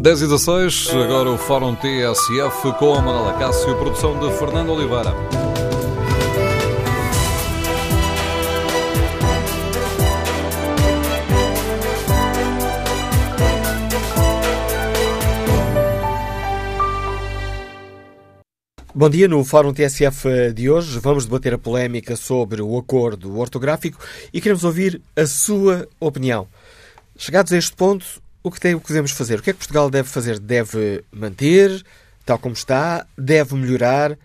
10 e 16, agora o Fórum TSF com a Manela Cássio, produção de Fernando Oliveira. Bom dia. No Fórum TSF de hoje vamos debater a polémica sobre o acordo ortográfico e queremos ouvir a sua opinião. Chegados a este ponto, o que, tem, o que devemos fazer? O que é que Portugal deve fazer? Deve manter, tal como está? Deve melhorar?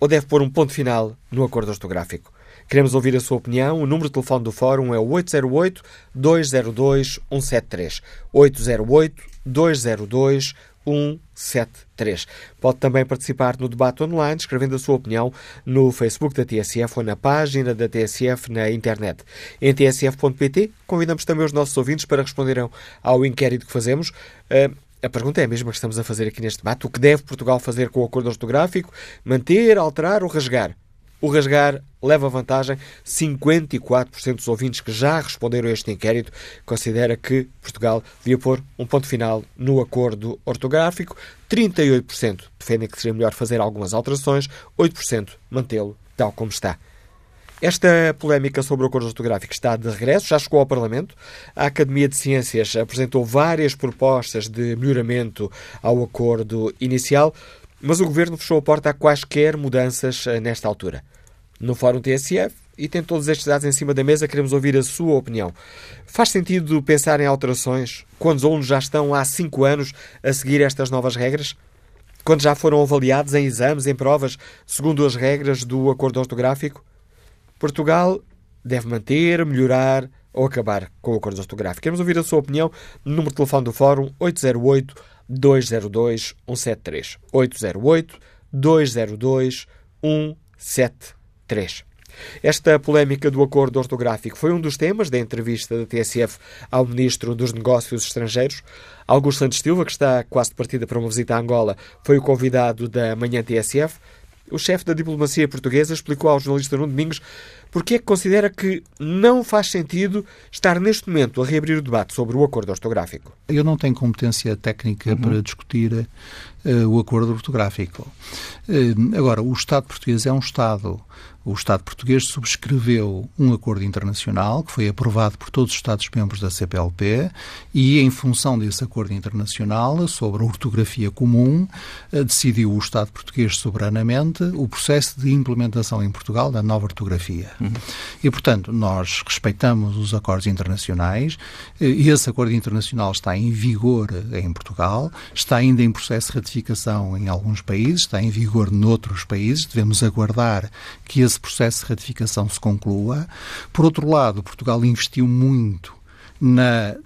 Ou deve pôr um ponto final no acordo ortográfico? Queremos ouvir a sua opinião. O número de telefone do Fórum é o 808-202-173. 808-202-173. 173. Pode também participar no debate online, escrevendo a sua opinião no Facebook da TSF ou na página da TSF na internet. Em tsf.pt, convidamos também os nossos ouvintes para responderem ao inquérito que fazemos. Uh, a pergunta é a mesma que estamos a fazer aqui neste debate. O que deve Portugal fazer com o acordo ortográfico? Manter, alterar ou rasgar? O rasgar leva vantagem. 54% dos ouvintes que já responderam a este inquérito considera que Portugal devia pôr um ponto final no acordo ortográfico. 38% defendem que seria melhor fazer algumas alterações. 8% mantê-lo tal como está. Esta polémica sobre o acordo ortográfico está de regresso, já chegou ao Parlamento. A Academia de Ciências apresentou várias propostas de melhoramento ao acordo inicial, mas o Governo fechou a porta a quaisquer mudanças eh, nesta altura no Fórum TSF e tem todos estes dados em cima da mesa. Queremos ouvir a sua opinião. Faz sentido pensar em alterações quando os alunos já estão há cinco anos a seguir estas novas regras? Quando já foram avaliados em exames, em provas, segundo as regras do acordo ortográfico? Portugal deve manter, melhorar ou acabar com o acordo ortográfico. Queremos ouvir a sua opinião número de telefone do Fórum 808 202 173. 808 202 173. 3. Esta polémica do acordo ortográfico foi um dos temas da entrevista da TSF ao Ministro dos Negócios Estrangeiros. Augusto Santos Silva, que está quase de partida para uma visita a Angola, foi o convidado da manhã TSF. O chefe da diplomacia portuguesa explicou ao jornalista Nuno Domingos porque é que considera que não faz sentido estar neste momento a reabrir o debate sobre o acordo ortográfico. Eu não tenho competência técnica uhum. para discutir uh, o acordo ortográfico. Uh, agora, o Estado português é um Estado o Estado português subscreveu um acordo internacional que foi aprovado por todos os Estados-membros da CPLP e, em função desse acordo internacional sobre a ortografia comum, eh, decidiu o Estado português soberanamente o processo de implementação em Portugal da nova ortografia. Uhum. E, portanto, nós respeitamos os acordos internacionais e esse acordo internacional está em vigor em Portugal, está ainda em processo de ratificação em alguns países, está em vigor noutros países. Devemos aguardar que esse processo de ratificação se conclua. Por outro lado, Portugal investiu muito na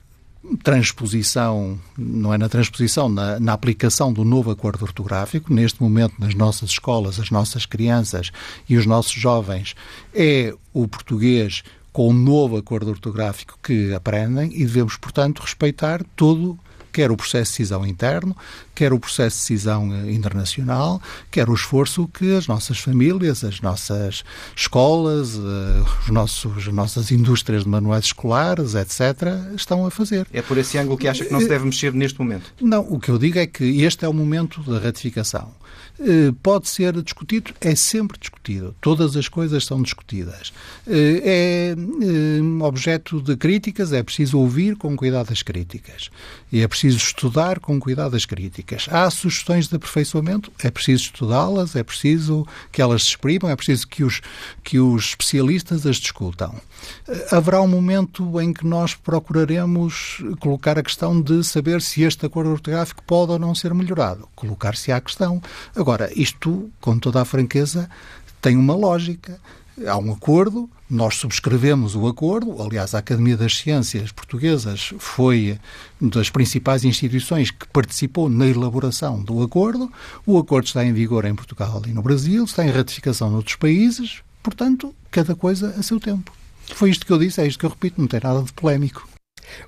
transposição, não é na transposição, na, na, aplicação do novo acordo ortográfico. Neste momento, nas nossas escolas, as nossas crianças e os nossos jovens, é o português com o novo acordo ortográfico que aprendem e devemos, portanto, respeitar todo quer o processo de decisão interno, quer o processo de decisão eh, internacional, quer o esforço que as nossas famílias, as nossas escolas, eh, os nossos, as nossas indústrias de manuais escolares, etc., estão a fazer. É por esse ângulo que acha que não se deve mexer neste momento? Não, o que eu digo é que este é o momento da ratificação. Eh, pode ser discutido, é sempre discutido. Todas as coisas são discutidas. É objeto de críticas, é preciso ouvir com cuidado as críticas. E é preciso estudar com cuidado as críticas. Há sugestões de aperfeiçoamento, é preciso estudá-las, é preciso que elas se exprimam, é preciso que os, que os especialistas as discutam. Eh, haverá um momento em que nós procuraremos colocar a questão de saber se este acordo ortográfico pode ou não ser melhorado. Colocar-se a questão. Agora, isto, com toda a franqueza, tem uma lógica há um acordo, nós subscrevemos o acordo. Aliás, a Academia das Ciências Portuguesas foi das principais instituições que participou na elaboração do acordo. O acordo está em vigor em Portugal e no Brasil, está em ratificação noutros países. Portanto, cada coisa a seu tempo. Foi isto que eu disse, é isto que eu repito, não tem nada de polémico.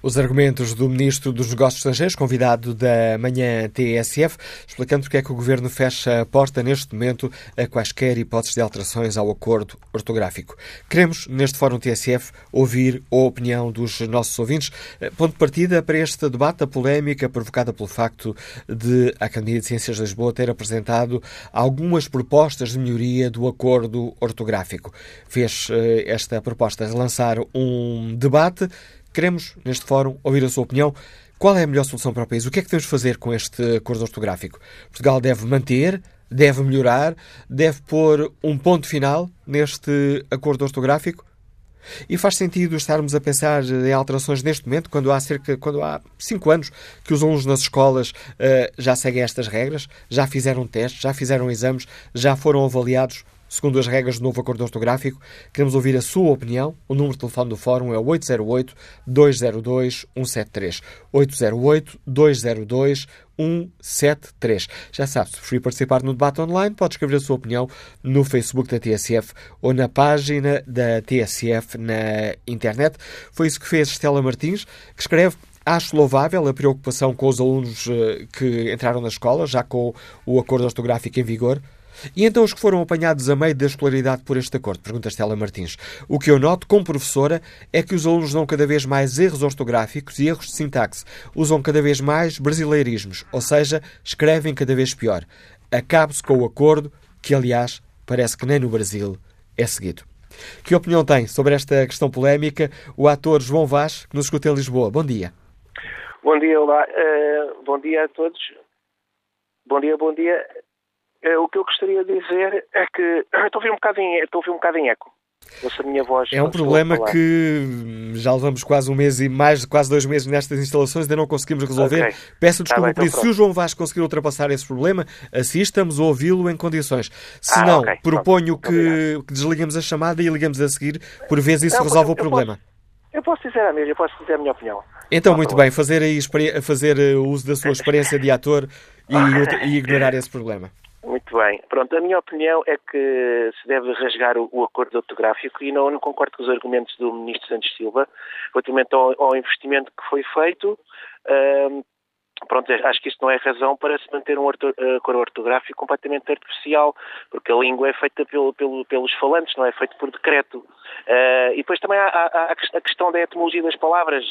Os argumentos do Ministro dos Negócios Estrangeiros, convidado da manhã TSF, explicando porque é que o Governo fecha a porta neste momento a quaisquer hipóteses de alterações ao acordo ortográfico. Queremos, neste Fórum TSF, ouvir a opinião dos nossos ouvintes. Eh, ponto de partida para este debate, a polémica provocada pelo facto de a Academia de Ciências de Lisboa ter apresentado algumas propostas de melhoria do acordo ortográfico. Fez eh, esta proposta relançar um debate Queremos, neste fórum, ouvir a sua opinião. Qual é a melhor solução para o país? O que é que devemos fazer com este acordo ortográfico? Portugal deve manter, deve melhorar, deve pôr um ponto final neste acordo ortográfico? E faz sentido estarmos a pensar em alterações neste momento, quando há cerca, quando há cinco anos que os alunos nas escolas uh, já seguem estas regras, já fizeram testes, já fizeram exames, já foram avaliados segundo as regras do novo acordo ortográfico. Queremos ouvir a sua opinião. O número de telefone do Fórum é 808-202-173. 808-202-173. Já sabe, se preferir participar no debate online, pode escrever a sua opinião no Facebook da TSF ou na página da TSF na internet. Foi isso que fez Estela Martins, que escreve Acho louvável a preocupação com os alunos eh, que entraram na escola, já com o acordo ortográfico em vigor. E então os que foram apanhados a meio da escolaridade por este acordo? Pergunta Estela Martins. O que eu noto como professora é que os alunos dão cada vez mais erros ortográficos e erros de sintaxe. Usam cada vez mais brasileirismos, ou seja, escrevem cada vez pior. Acabe-se com o acordo, que aliás parece que nem no Brasil é seguido. Que opinião tem sobre esta questão polémica o ator João Vaz, que nos escuta em Lisboa? Bom dia. Bom dia, olá. Uh, bom dia a todos. Bom dia, bom dia. Eh, o que eu gostaria de dizer é que estou a ouvir um bocado em, estou a ouvir um bocado em eco. Essa minha voz. É um problema que já levamos quase um mês e mais de quase dois meses nestas instalações, ainda não conseguimos resolver. Okay. Peço tá desculpa tá por então isso. Se o João Vasco conseguir ultrapassar esse problema, assistamos a ouvi-lo em condições. Se ah, não, okay. proponho que, que, desliguemos a chamada e ligamos a seguir, por vezes isso não, resolve o problema. Posso, eu posso dizer a mesma, eu posso dizer a minha opinião. Então, muito bem, fazer, aí, fazer eh, uso da sua experiência de ator e, e ignorar esse problema. Muito bem. Pronto, a minha opinião é que se deve rasgar o, o acordo ortográfico e não, não, concordo com os argumentos do Ministro Santos Silva relativamente ao, ao investimento que foi feito. Uh, pronto, acho que isso não é razão para se manter um acordo ortográfico completamente artificial, porque a língua é feita pelo, pelo, pelos falantes, não é feita por decreto. Uh, e depois também há, há, a questão da etimologia das palavras.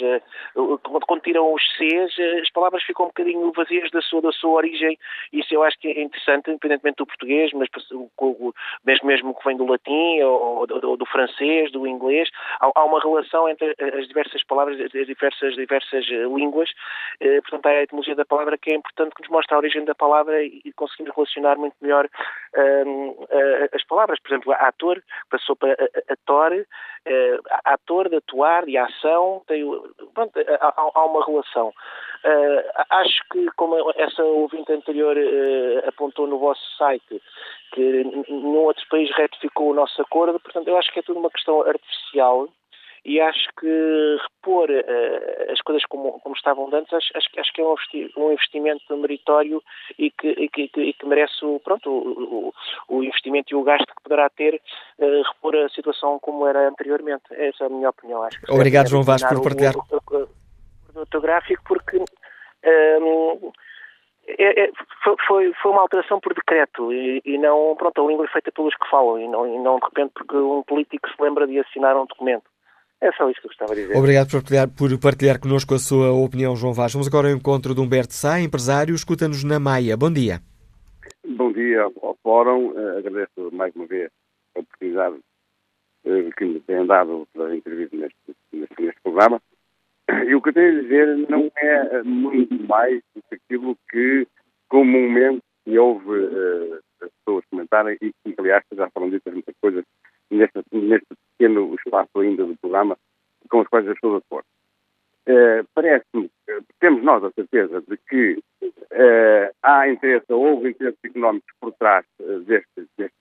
Uh, quando tiram os Cs, uh, as palavras ficam um bocadinho vazias da sua, da sua origem. Isso eu acho que é interessante, independentemente do português, mas mesmo, mesmo que vem do latim, ou, do, do francês, do inglês, há, há, uma relação entre as diversas palavras, as diversas, diversas línguas. portanto, há a etimologia da palavra que é importante, que nos mostra a origem da palavra e conseguimos relacionar muito melhor as palavras. Por exemplo, ator passou para ator, uh, ator, de atuar, de ação, tem, pronto, há, há uma relação. Uh, acho que, como essa ouvinte anterior uh, apontou no vosso site, que nenhum outro país retificou o nosso acordo, portanto, eu acho que é tudo uma questão artificial e acho que repor uh, as coisas como, como estavam antes, acho, acho, acho que é um investimento meritório e que, e que, e que merece o, pronto, o, o, investimento e o gasto que poderá ter uh, repor a situação como era anteriormente. Essa é a minha opinião. Acho Obrigado, João Vaz, por partilhar. O, o, o, fotográfico porque um, ehm, é, é, foi, foi uma alteração por decreto e, e, não, pronto, a língua é feita pelos que falam e não, e não de repente porque um político se lembra de assinar um documento. É só isso que eu gostava de dizer. Obrigado por partilhar, por partilhar connosco a sua opinião, João Vaz. Vamos agora ao encontro de Humberto Sá, empresário, escuta-nos na Maia. Bom dia. Bom dia ao Fórum. Uh, agradeço mais uma vez a oportunidade uh, que me têm dado para intervir neste, neste, neste, programa. E o que eu tenho a dizer não é muito mais do que aquilo que comumente se ouve uh, as pessoas comentarem e que, aliás, já foram ditas muitas coisas neste, neste pequeno espaço ainda do programa com os quais eu estou de acordo. Uh, Parece-me, temos nós a certeza de que uh, há interesse, houve interesses económicos por trás uh, deste, deste,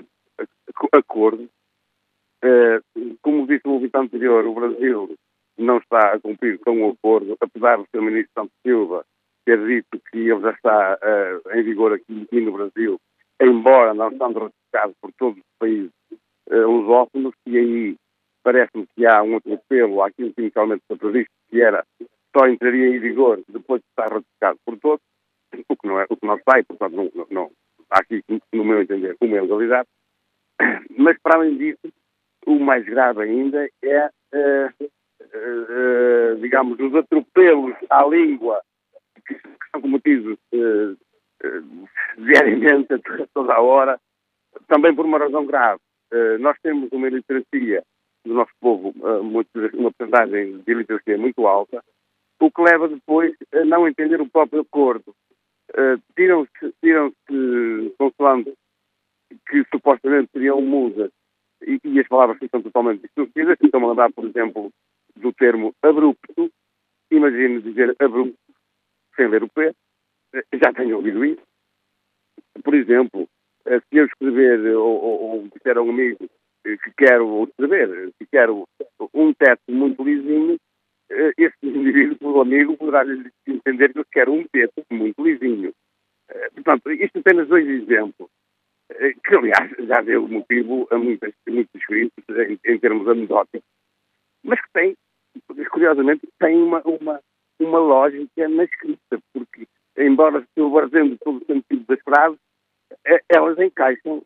acordo. como disse o ouvinte anterior, o Brasil não está a cumprir com o acordo, apesar do seu ministro Santos Silva ter dito que ele já está em vigor aqui, aqui no Brasil, embora não estando ratificado por todos os países lusófonos, e aí parece-me que há um atropelo àquilo que inicialmente foi previsto, que era só entraria em vigor depois de estar ratificado por todos, o que não, é, o que não sai, portanto, não, não, não, há aqui, no meu entender, uma ilegalidade. Mas, para além disso, o mais grave ainda é, uh, uh, digamos, os atropelos à língua que, que são cometidos uh, diariamente, toda a hora, também por uma razão grave. Nós temos uma iliteracia do nosso povo, muito, uma porcentagem de iliteracia muito alta, o que leva depois a não entender o próprio acordo. tiram-se tiram consoantes que supostamente seriam musas e, e, as palavras ficam totalmente distorcidas. A lembrar, por exemplo, do termo abrupto. Imagino dizer abrupto sem ler o P. Já tenho ouvido isso. Por exemplo, eh, se eu escrever ou, ou, ou disser a um amigo que quero escrever, que quero um teto muito lisinho, eh, esse indivíduo, o amigo, poderá entender que eu quero um teto muito lisinho. Eh, portanto, isto apenas dois exemplos. Eh, que aliás já deu motivo a muitos, muitos escritos em, em, termos anedóticos, mas que tem, curiosamente, tem uma, uma, uma lógica na escrita, porque, embora se obrazendo todo o sentido das frases, eh, elas encaixam.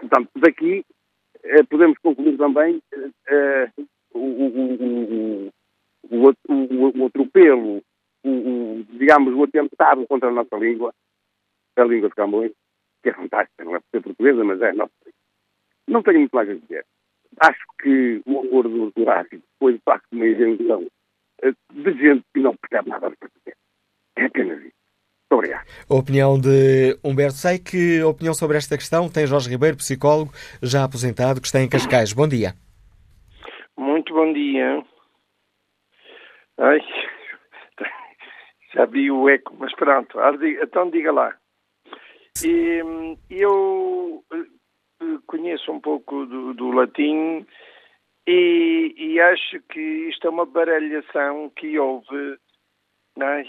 Portanto, daqui eh, podemos concluir também o, o, o, o, o atropelo, o, digamos, o atentado contra a nossa língua, a língua de Camões, que é fantástica, não é por ser portuguesa, mas é nossa. Não tenho muito mais a dizer. Acho que o acordo geográfico foi, de facto, uma invenção eh, de gente que não percebe nada de português. É apenas isso. Muito obrigado. A opinião de Humberto. Sei que a opinião sobre esta questão tem Jorge Ribeiro, psicólogo, já aposentado, que está em Cascais. Bom dia. Muito bom dia. Ai, já vi o eco, mas pronto. Então diga lá. Eu eh, conheço um pouco do, do latim e, e, acho que isto é uma baralhação que houve é?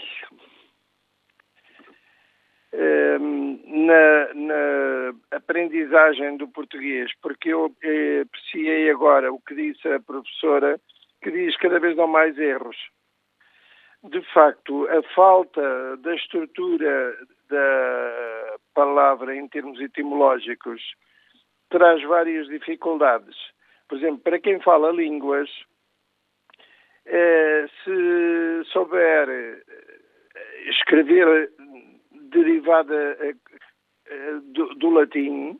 Ehm, na, na, aprendizagem do português, porque eu eh, apreciei agora o que disse a professora, que diz cada vez não mais erros. De facto, a falta da estrutura da palavra em termos etimológicos traz várias dificuldades. Por exemplo, para quem fala línguas, eh, se souber eh, escrever derivada eh, do, do latim,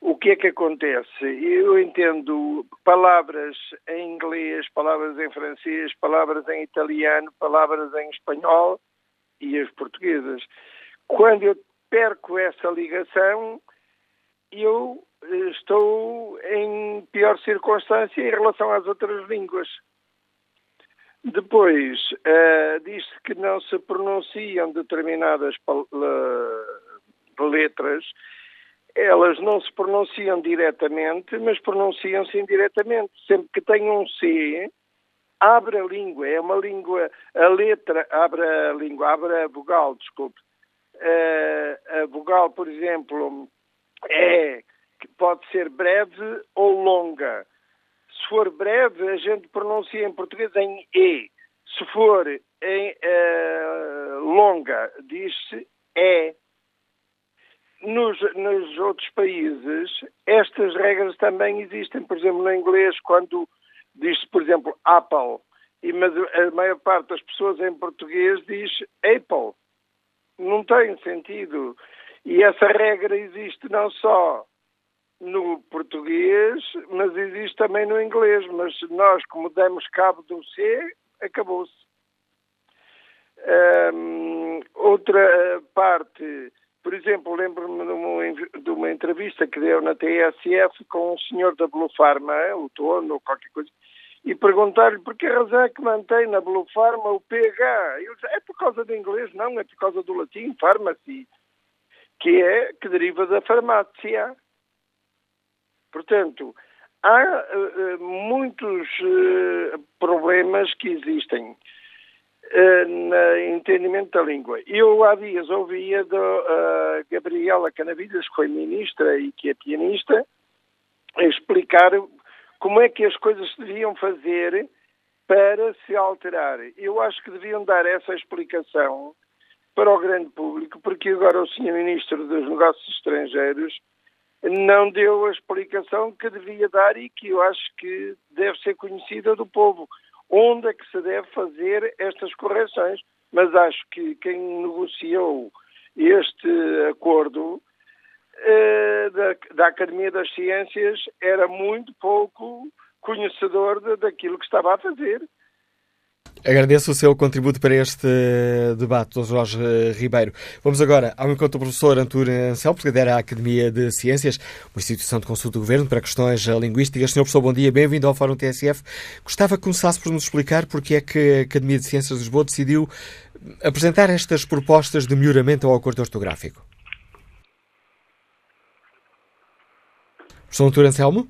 o que é que acontece? Eu entendo palavras em inglês, palavras em francês, palavras em italiano, palavras em espanhol e as portuguesas. Quando eu perco essa ligação, eu eh, estou em pior circunstância em relação às outras línguas. Depois, uh, diz-se que não se pronunciam determinadas letras, elas não se pronunciam diretamente, mas pronunciam-se indiretamente. Sempre que tem um C, abre a língua, é uma língua, a letra, abre a língua, abre a vogal, desculpe, a vogal, por exemplo, é que pode ser breve ou longa. Se for breve, a gente pronuncia em português em E. Se for em uh, longa, diz-se é. Nos, nos outros países, estas regras também existem. Por exemplo, no inglês, quando diz-se, por exemplo, Apple, e a maior parte das pessoas em português diz Apple não tem sentido. E essa regra existe não só no português, mas existe também no inglês. Mas nós, como demos cabo do C, acabou-se. Outra parte, por exemplo, lembro-me de, de, uma entrevista que deu na TSF com um senhor da Blue Pharma, o Tono, ou qualquer coisa, e perguntar-lhe por que razão é que mantém na Blue Pharma o PH. Ele disse, é por causa do inglês, não, é por causa do latim, pharmacy, que é, que deriva da farmácia. Portanto, há uh, muitos uh, problemas que existem uh, no entendimento da língua. Eu há dias ouvia da Gabriela Canavilhas, que foi ministra e que é pianista, explicar como é que as coisas se deviam fazer para se alterar. Eu acho que deviam dar essa explicação para o grande público, porque agora o Sr. Ministro dos Negócios Estrangeiros não deu a explicação que devia dar e que eu acho que deve ser conhecida do povo. Onde é que se deve fazer estas correções? Mas acho que quem negociou este acordo eh, da, da, Academia das Ciências era muito pouco conhecedor de, daquilo que estava a fazer. Agradeço o seu contributo para este debate, Dr. Jorge Ribeiro. Vamos agora ao encontro do professor Antônio Anselmo, presidente da Academia de Ciências, uma instituição de consulta do Governo para questões linguísticas. Senhor professor, bom dia, bem-vindo ao Fórum TSF. Gostava que começasse por nos explicar porque é que a Academia de Ciências de Lisboa decidiu apresentar estas propostas de melhoramento ao acordo ortográfico. Professor Antônio Anselmo?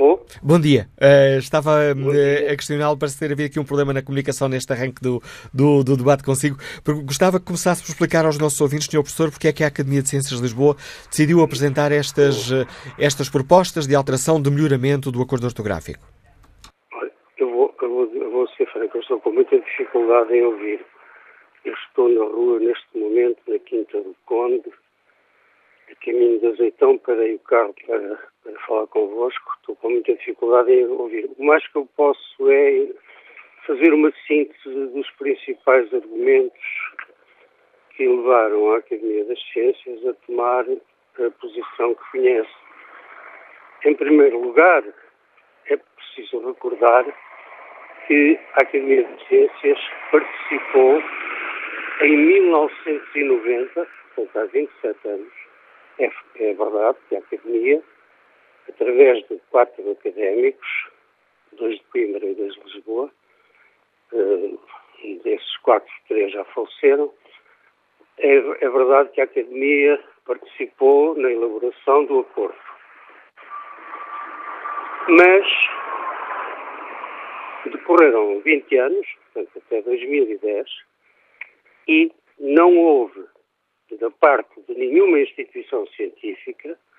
Estou. Bom dia. Uh, estava uh, a questioná-lo para ter havido aqui um problema na comunicação neste arranque do, do, do, debate consigo. Gostava que começasse por explicar aos nossos ouvintes, Sr. Professor, porque é que a Academia de Ciências de Lisboa decidiu apresentar estas, uh, estas propostas de alteração, de melhoramento do acordo ortográfico. Olha, eu vou, eu vou, eu vou ser franco, eu estou com muita dificuldade em ouvir. Eu estou na rua neste momento, na Quinta do Conde, a caminho de Azeitão, parei o carro para, para falar convosco. Estou com muita dificuldade em ouvir. O mais que eu posso é fazer uma síntese dos principais argumentos que levaram a Academia das Ciências a tomar a posição que conhece. Em primeiro lugar, é preciso recordar que a Academia das Ciências participou em 1990, portanto há 27 anos, é, é verdade que a Academia, através de quatro académicos, dois de Coimbra e dois de Lisboa, uh, desses quatro, três já faleceram, é, é verdade que a Academia participou na elaboração do acordo. Mas decorreram 20 anos, portanto até 2010, e não houve da parte de nenhuma instituição científica eh,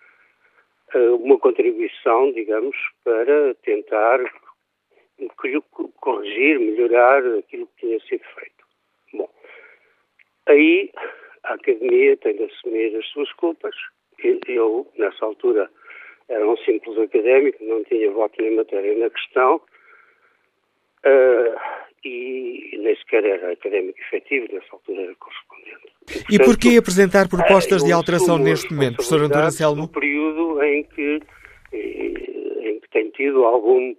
uma contribuição, digamos, para tentar corrigir, melhorar aquilo que tinha sido feito. Bom, aí a Academia tem de assumir as suas culpas. Eu, nessa altura, era um simples académico, não tinha voto nem matéria na questão, uh, e nem sequer era académico efetivo, nessa altura era correspondente. E, portanto, porquê apresentar propostas de alteração neste momento, professor Antônio Anselmo? No período em que, eh, em que tem tido algum,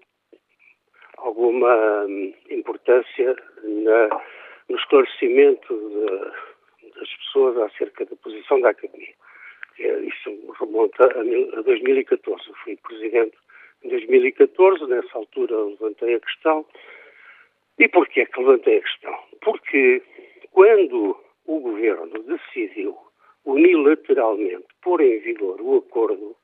alguma hum, importância na, no esclarecimento de, das pessoas acerca da posição da Academia. É, isso remonta a 2014. Eu fui presidente em 2014, nessa altura levantei a questão. E porquê é que levantei a questão? Porque quando o governo decidiu unilateralmente pôr em vigor o acordo,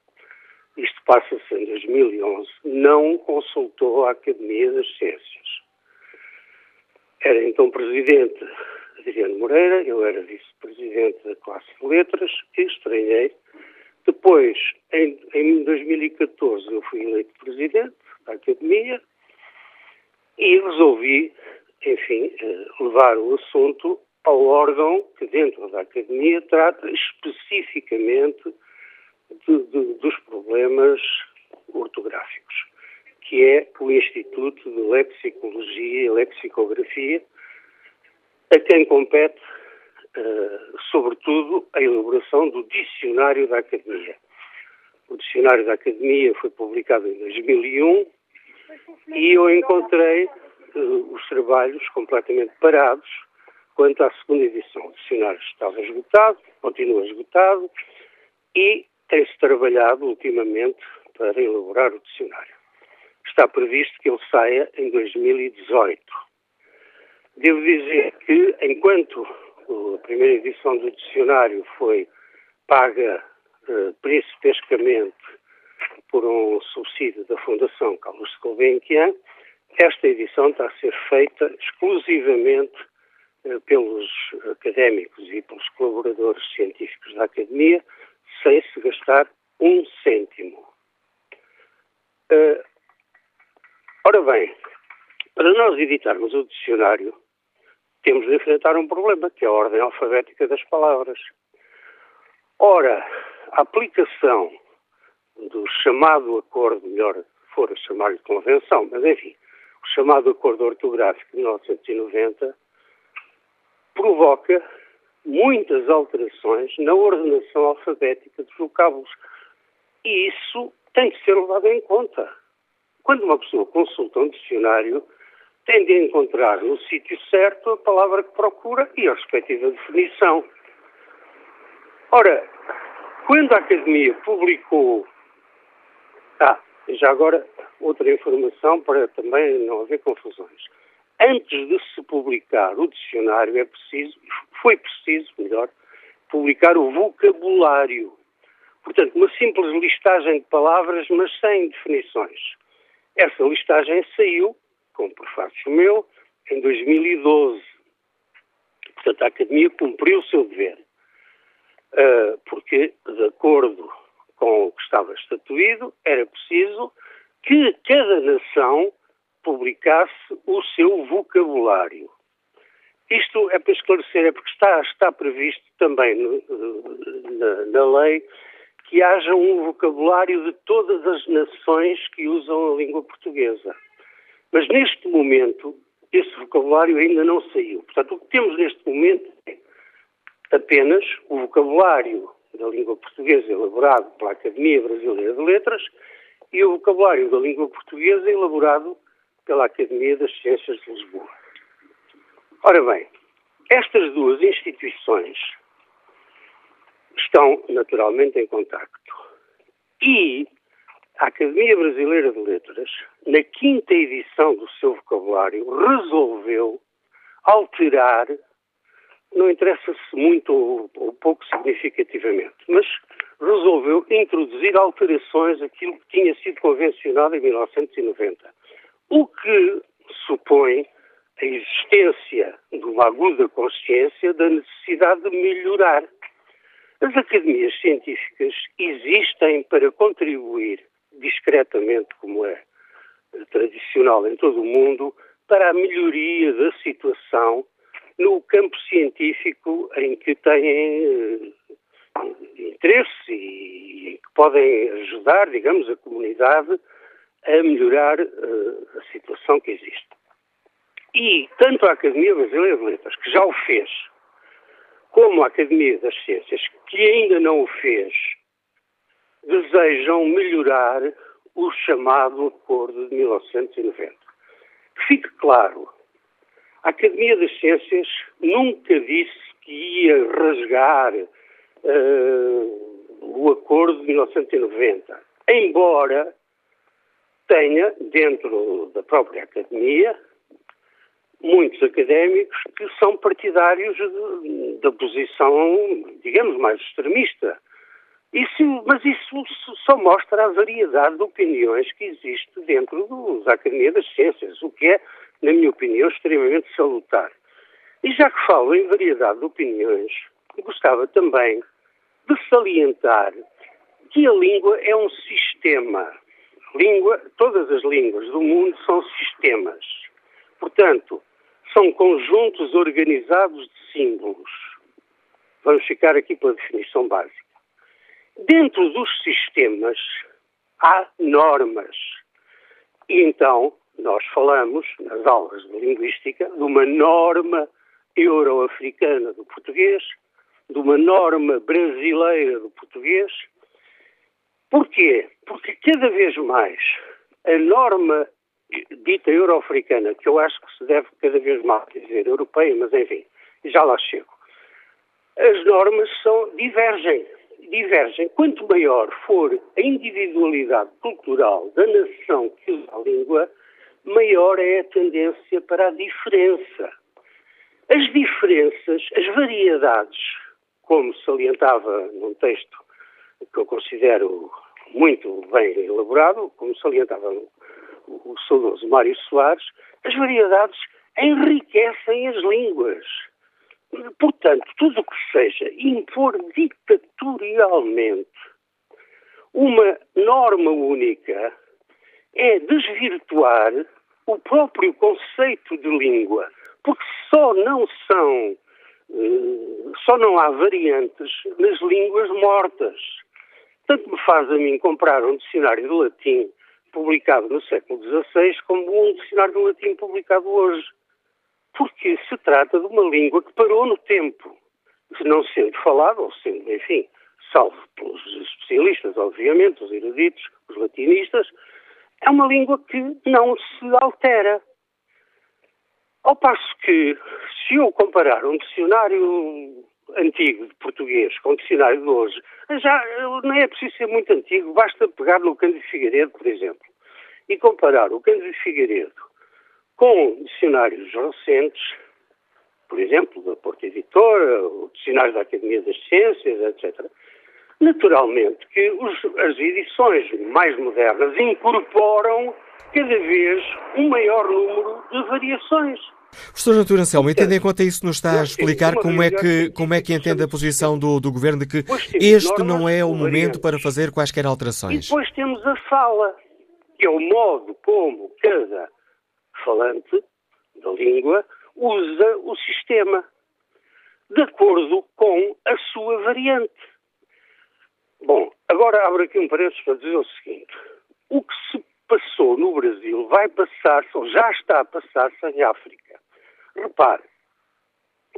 isto passa-se em 2011, não consultou a Academia das Ciências. Era então presidente Adriano Moreira, eu era vice-presidente da classe de letras e estranhei. Depois, em, em 2014, eu fui eleito presidente da Academia e resolvi, enfim, eh, levar o assunto ao órgão que dentro da academia trata especificamente de, de, dos problemas ortográficos, que é o Instituto de Lexicologia e Lexicografia, a quem compete, uh, sobretudo, a elaboração do Dicionário da Academia. O Dicionário da Academia foi publicado em 2001 e eu encontrei uh, os trabalhos completamente parados Quanto à segunda edição, o dicionário estava esgotado, continua esgotado e tem-se trabalhado ultimamente para elaborar o dicionário. Está previsto que ele saia em 2018. Devo dizer que, enquanto a primeira edição do dicionário foi paga uh, principescamente por um subsídio da Fundação Carlos Gulbenkian, esta edição está a ser feita exclusivamente eh, pelos académicos e pelos colaboradores científicos da academia, sem se gastar um cêntimo. Uh, ora bem, Para nós editarmos o dicionário, temos de enfrentar um problema, que é a ordem alfabética das palavras. Ora, a aplicação do chamado acordo, melhor for chamar-lhe convenção, mas enfim, o chamado acordo ortográfico de 1990 provoca muitas alterações na ordenação alfabética dos vocábulos. E isso tem que ser levado em conta. Quando uma pessoa consulta um dicionário, tem de encontrar no sítio certo a palavra que procura e a respectiva definição. Ora, quando a Academia publicou. Ah, já agora outra informação para também não haver confusões. Antes de se publicar o dicionário, é preciso, foi preciso, melhor, publicar o vocabulário. Portanto, uma simples listagem de palavras, mas sem definições. Essa listagem saiu com prefácio meu, em 2012. Portanto, a Academia cumpriu o seu dever, uh, porque, de acordo com o que estava estatuído, era preciso que cada nação publicasse o seu vocabulário. Isto é para esclarecer, é porque está, está previsto também na, na lei que haja um vocabulário de todas as nações que usam a língua portuguesa. Mas neste momento, esse vocabulário ainda não saiu. Portanto, o que temos neste momento é apenas o vocabulário da língua portuguesa elaborado pela Academia Brasileira de Letras e o vocabulário da língua portuguesa elaborado pela Academia das Ciências de Lisboa. Ora bem, estas duas instituições estão naturalmente em contacto. E a Academia Brasileira de Letras, na quinta edição do seu vocabulário, resolveu alterar, não interessa se muito ou pouco significativamente, mas resolveu introduzir alterações àquilo que tinha sido convencionado em 1990. O que supõe a existência de uma aguda consciência da necessidade de melhorar. As academias científicas existem para contribuir discretamente, como é tradicional em todo o mundo, para a melhoria da situação no campo científico em que têm eh, interesse e que podem ajudar, digamos, a comunidade a melhorar uh, a situação que existe. E tanto a Academia Brasileira de Letras, que já o fez, como a Academia das Ciências, que ainda não o fez, desejam melhorar o chamado Acordo de 1990. Que fique claro, a Academia das Ciências nunca disse que ia rasgar uh, o Acordo de 1990, embora tenha, dentro da própria Academia, muitos académicos que são partidários da posição, digamos, mais extremista. Isso, mas isso só mostra a variedade de opiniões que existe dentro do, da Academia das Ciências, o que é, na minha opinião, extremamente salutar. E já que falo em variedade de opiniões, gostava também de salientar que a língua é um sistema. Língua, todas as línguas do mundo são sistemas. Portanto, são conjuntos organizados de símbolos. Vamos ficar aqui pela definição básica. Dentro dos sistemas há normas. E então nós falamos, nas aulas de linguística, de uma norma euro-africana do português, de uma norma brasileira do português. Porquê? Porque cada vez mais a norma dita euro-africana, que eu acho que se deve cada vez mais dizer europeia, mas enfim, já lá chego, as normas são divergem divergem. Quanto maior for a individualidade cultural da nação que usa a língua, maior é a tendência para a diferença. As diferenças, as variedades, como salientava num texto que eu considero muito bem elaborado, como salientava o saudoso Mário Soares, as variedades enriquecem as línguas. Portanto, tudo o que seja impor ditatorialmente uma norma única é desvirtuar o próprio conceito de língua, porque só não são, uh, só não há variantes nas línguas mortas. Tanto me faz a mim comprar um dicionário de latim publicado no século XVI como um dicionário de latim publicado hoje. Porque se trata de uma língua que parou no tempo, não sendo falada, ou sendo, enfim, salvo pelos especialistas, obviamente, os eruditos, os latinistas, é uma língua que não se altera. Ao passo que, se eu comparar um dicionário antigo de português com o dicionário de hoje, já não é preciso ser muito antigo, basta pegar no Cândido Figueiredo, por exemplo, e comparar o Cândido Figueiredo com dicionários recentes, por exemplo, da Porta Editora, o dicionário da Academia das Ciências, etc., naturalmente que os, as edições mais modernas incorporam cada vez um maior número de variações. Professor Artur Anselmo, tendo em conta isso, nos está a explicar como é que, como é que entende a posição do, do Governo de que este não é o momento para fazer quaisquer alterações. E depois temos a fala, que é o modo como cada falante da língua usa o sistema, de acordo com a sua variante. Bom, agora abro aqui um parênteses para dizer o seguinte. O que se passou no Brasil vai passar-se, ou já está a passar-se em África. Repare,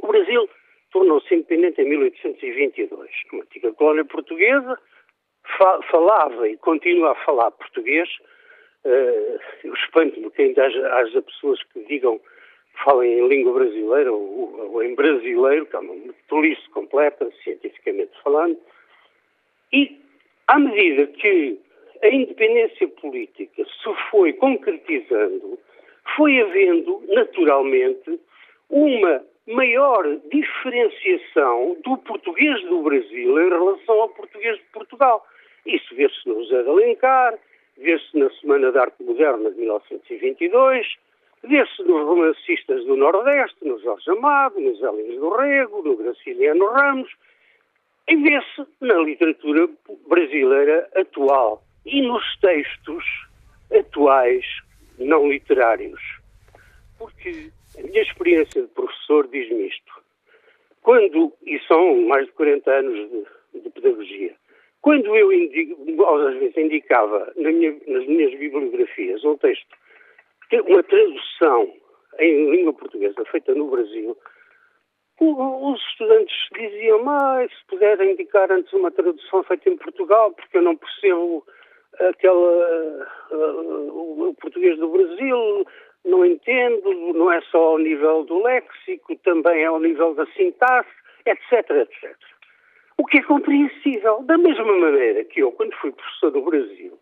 o Brasil tornou-se independente em 1822, uma antiga colónia portuguesa, falava e continua a falar português. Uh, eu espanto-me que ainda haja, pessoas que digam falem em língua brasileira ou, ou em brasileiro, que é uma tolice completa, cientificamente falando. E, à medida que a independência política se foi concretizando, foi havendo, naturalmente, uma maior diferenciação do português do Brasil em relação ao português de Portugal. Isso vê-se no José de Alencar, vê-se na Semana da Arte Moderna de 1922, vê-se nos romancistas do Nordeste, no Jorge Amado, nos Elinhos do Rego, no Graciliano Ramos, e vê-se na literatura brasileira atual e nos textos atuais não literários. Porque a minha experiência de professor diz-me isto. Quando, e são mais de 40 anos de, de pedagogia, quando eu às vezes indicava na minha, nas minhas bibliografias um texto, uma tradução em língua portuguesa feita no Brasil, os estudantes diziam, mas se puder indicar antes uma tradução feita em Portugal, porque eu não percebo aquela uh, o português do Brasil, não entendo, não é só ao nível do léxico, também é ao nível da sintaxe, etc, etc. O que é compreensível, da mesma maneira que eu, quando fui professor do Brasil,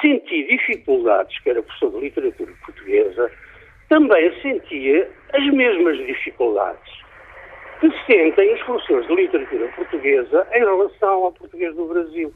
senti dificuldades, que era professor de literatura portuguesa, também sentia as mesmas dificuldades que sentem os professores de literatura portuguesa em relação ao português do Brasil.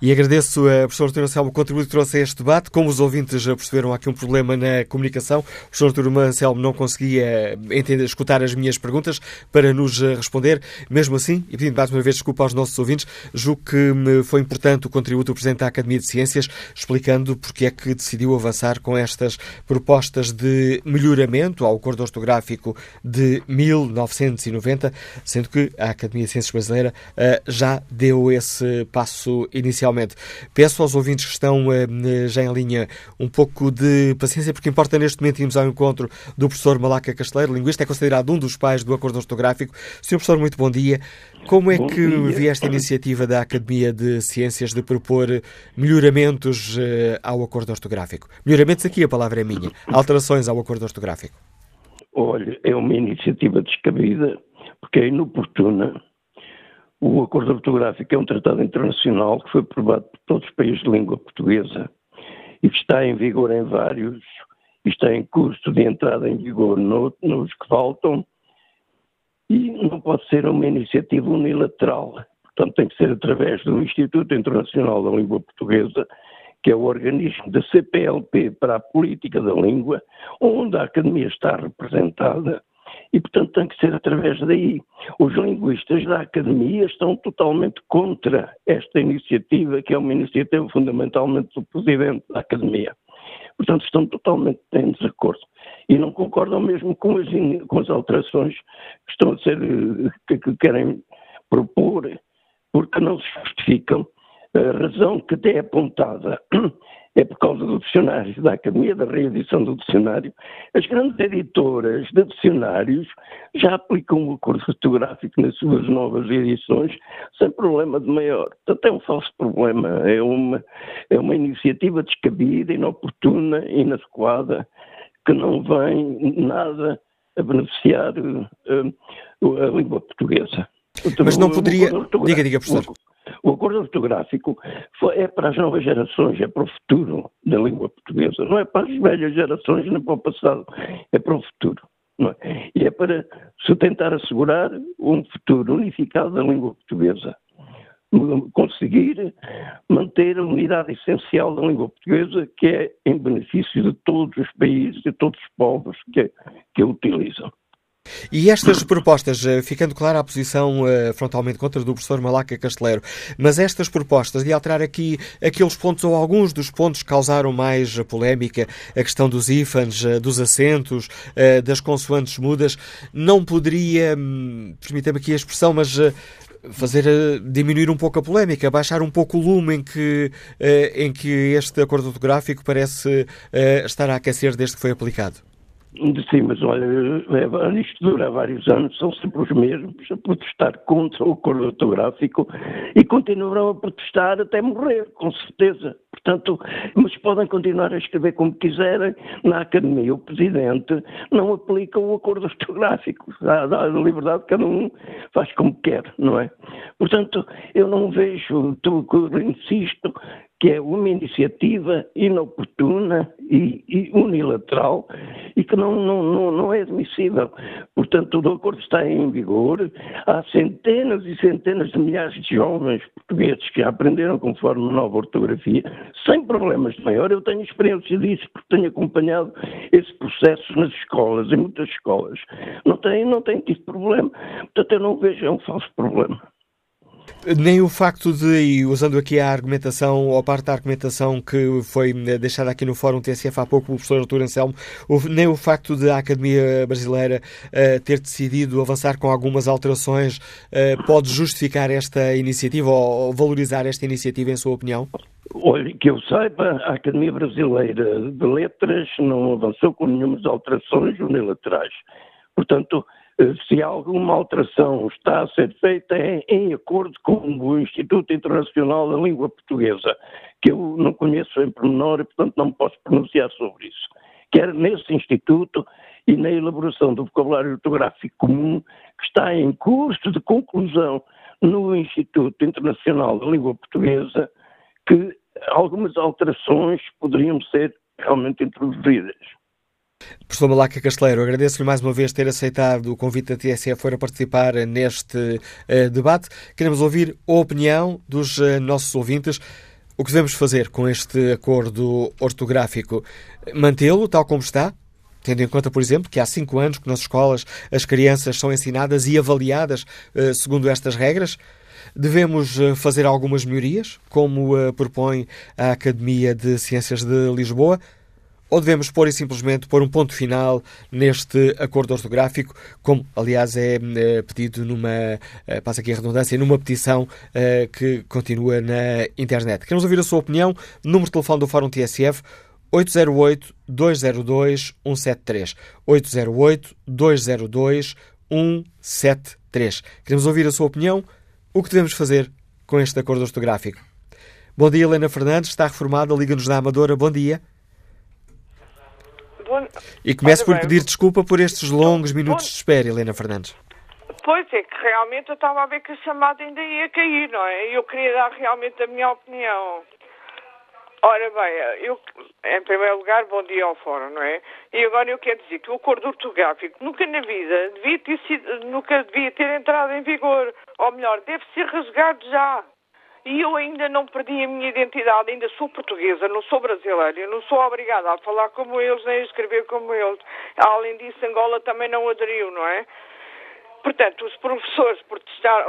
E agradeço a professor Artur Anselmo o contributo que trouxe a este debate. Como os ouvintes já perceberam, há aqui um problema na comunicação. O professor Artur Anselmo não conseguia entender, escutar as minhas perguntas para nos responder. Mesmo assim, e pedindo mais uma vez desculpa aos nossos ouvintes, julgo que foi importante o contributo do Presidente da Academia de Ciências, explicando porque é que decidiu avançar com estas propostas de melhoramento ao acordo ortográfico de 1990, sendo que a Academia de Ciências Brasileira eh, já deu esse passo inicialmente. Peço aos ouvintes que estão uh, já em linha um pouco de paciência, porque importa neste momento irmos ao encontro do professor Malaca Casteleiro, linguista, é considerado um dos pais do acordo ortográfico. Senhor professor, muito bom dia. Como é bom que vi esta iniciativa da Academia de Ciências de propor melhoramentos uh, ao acordo ortográfico? Melhoramentos aqui, a palavra é minha. Alterações ao acordo ortográfico. Olha, é uma iniciativa descabida, porque é inoportuna o acordo ortográfico é um tratado internacional que foi aprovado por todos os países de língua portuguesa e que está em vigor em vários e está em curso de entrada em vigor no, nos que faltam e não pode ser uma iniciativa unilateral. Portanto, tem que ser através do Instituto Internacional da Língua Portuguesa, que é o organismo da CPLP para a política da língua, onde a Academia está representada e, portanto, tem que ser através daí. Os linguistas da academia estão totalmente contra esta iniciativa, que é uma iniciativa fundamentalmente do presidente da academia. Portanto, estão totalmente em desacordo. E não concordam mesmo com as, com as alterações que estão a ser, que, que querem propor, porque não se justificam. A razão que até é apontada é por causa do dicionário, da Academia da Reedição do Dicionário. As grandes editoras de dicionários já aplicam o acordo fotográfico nas suas novas edições sem problema de maior. Portanto, é um falso problema, é uma, é uma iniciativa descabida, inoportuna, inadequada, que não vem nada a beneficiar uh, a língua portuguesa. Mas não poderia. Diga, diga, professor. O acordo ortográfico é para as novas gerações, é para o futuro da língua portuguesa. Não é para as velhas gerações, nem para o passado, é para o futuro. É? E é para se tentar assegurar um futuro unificado da língua portuguesa. Conseguir manter a unidade essencial da língua portuguesa, que é em benefício de todos os países e todos os povos que, que a utilizam. E estas propostas, eh, ficando clara a posição uh, frontalmente contra do professor Malaca Casteleiro, mas estas propostas de alterar aqui aqueles pontos ou alguns dos pontos que causaram mais polémica, a questão dos ífans, uh, dos acentos, das consoantes mudas, não poderia, hum, permita-me aqui a expressão, mas fazer diminuir um pouco a polémica, baixar um pouco o lume em que, em que este acordo fotográfico parece estar a aquecer desde que foi aplicado? Sim, mas olha, isto dura vários anos, são sempre os mesmos a protestar contra o acordo ortográfico e continuarão a protestar até morrer, com certeza. Portanto, mas podem continuar a escrever como quiserem. Na academia, o presidente não aplica o acordo ortográfico. Dá, dá a liberdade, cada um faz como quer, não é? Portanto, eu não vejo, tu, insisto, que é uma iniciativa inoportuna e, e unilateral e que não, não, não, não, é admissível. Portanto, o acordo está em vigor. Há centenas e centenas de milhares de jovens portugueses que aprenderam conforme a nova ortografia, sem problemas de maior. Eu tenho experiência disso porque tenho acompanhado esse processo nas escolas, em muitas escolas. Não tem, não tem tido problema. Portanto, eu não vejo, é um falso problema. Nem o facto de, usando aqui a argumentação, ou parte da argumentação que foi eh, deixada aqui no Fórum TSF há pouco, o professor Artur Anselmo, nem o facto de a Academia Brasileira uh, ter decidido avançar com algumas alterações uh, pode justificar esta iniciativa ou valorizar esta iniciativa, em sua opinião? Olha, que eu saiba, a Academia Brasileira de Letras não avançou com nenhumas alterações unilaterais. Portanto, se alguma alteração está a ser feita é em acordo com o Instituto Internacional da Língua Portuguesa, que eu não conheço em pormenor e, portanto, não posso pronunciar sobre isso. Quer nesse instituto e na elaboração do vocabulário ortográfico comum, que está em curso de conclusão no Instituto Internacional da Língua Portuguesa, que algumas alterações poderiam ser realmente introduzidas. Professor Malaca Casteleiro, agradeço-lhe mais uma vez ter aceitado o convite da TSF para participar neste uh, debate. Queremos ouvir a opinião dos uh, nossos ouvintes. O que devemos fazer com este acordo ortográfico? Mantê-lo tal como está? Tendo em conta, por exemplo, que há cinco anos que nas escolas as crianças são ensinadas e avaliadas uh, segundo estas regras? Devemos fazer algumas melhorias, como propõe a Academia de Ciências de Lisboa? Ou devemos pôr e simplesmente pôr um ponto final neste acordo ortográfico, como aliás é, é pedido numa, é, passa aqui a redundância, numa petição é, que continua na internet. Queremos ouvir a sua opinião. Número de telefone do Fórum TSF 808-202-173. 808-202-173. Queremos ouvir a sua opinião. O que devemos fazer com este acordo ortográfico? Bom dia, Helena Fernandes. Está reformada, Liga-nos da Amadora. Bom dia. Bom... E começo por pedir desculpa por estes longos minutos de espera, Helena Fernandes. Pois é, que realmente eu estava a ver que a chamada ainda ia cair, não é? Eu queria dar realmente a minha opinião. Ora bem, eu, em primeiro lugar, bom dia ao fórum, não é? E agora eu quero dizer que o acordo ortográfico nunca na vida devia ter sido, nunca devia ter entrado em vigor. Ou melhor, deve ser rasgado já. E eu ainda não perdi a minha identidade, ainda sou portuguesa, não sou brasileira, não sou obrigada a falar como eles nem a escrever como eles. Além disso, Angola também não aderiu, não é? Portanto, os professores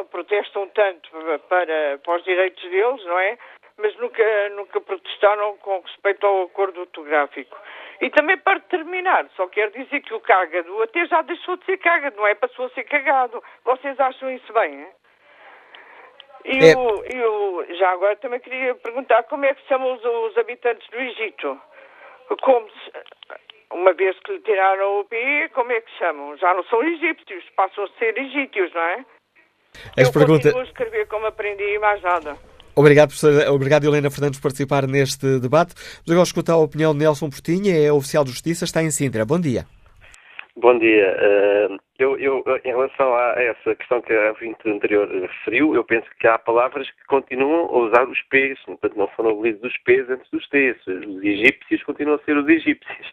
protestam tanto para, para os direitos deles, não é? mas nunca, nunca protestaram com respeito ao acordo ortográfico. E também para terminar, só quero dizer que o cágado até já deixou de ser cágado, não é? Passou a ser cagado. Vocês acham isso bem, é? E É. eu, eu já agora também queria perguntar como é que chamam os, os habitantes do Egito? Como se, uma vez que lhe tiraram o PE, como é que chamam? Já não são egípcios, passam a ser egípcios, não é? As eu perguntas... continuo a escrever como aprendi e mais nada. Obrigado, professora- obrigado, Helena Fernandes, por participar neste debate. Mas agora escutar a opinião de Nelson Portinha, é oficial de justiça, está em Sintra. Bom dia. Bom dia. Eh, eu, eu, em relação a essa questão que a ouvinte anterior referiu, eu penso que há palavras que continuam a usar os P's, portanto não foram abolidos os P's antes dos T's. Os egípcios continuam a ser os egípcios.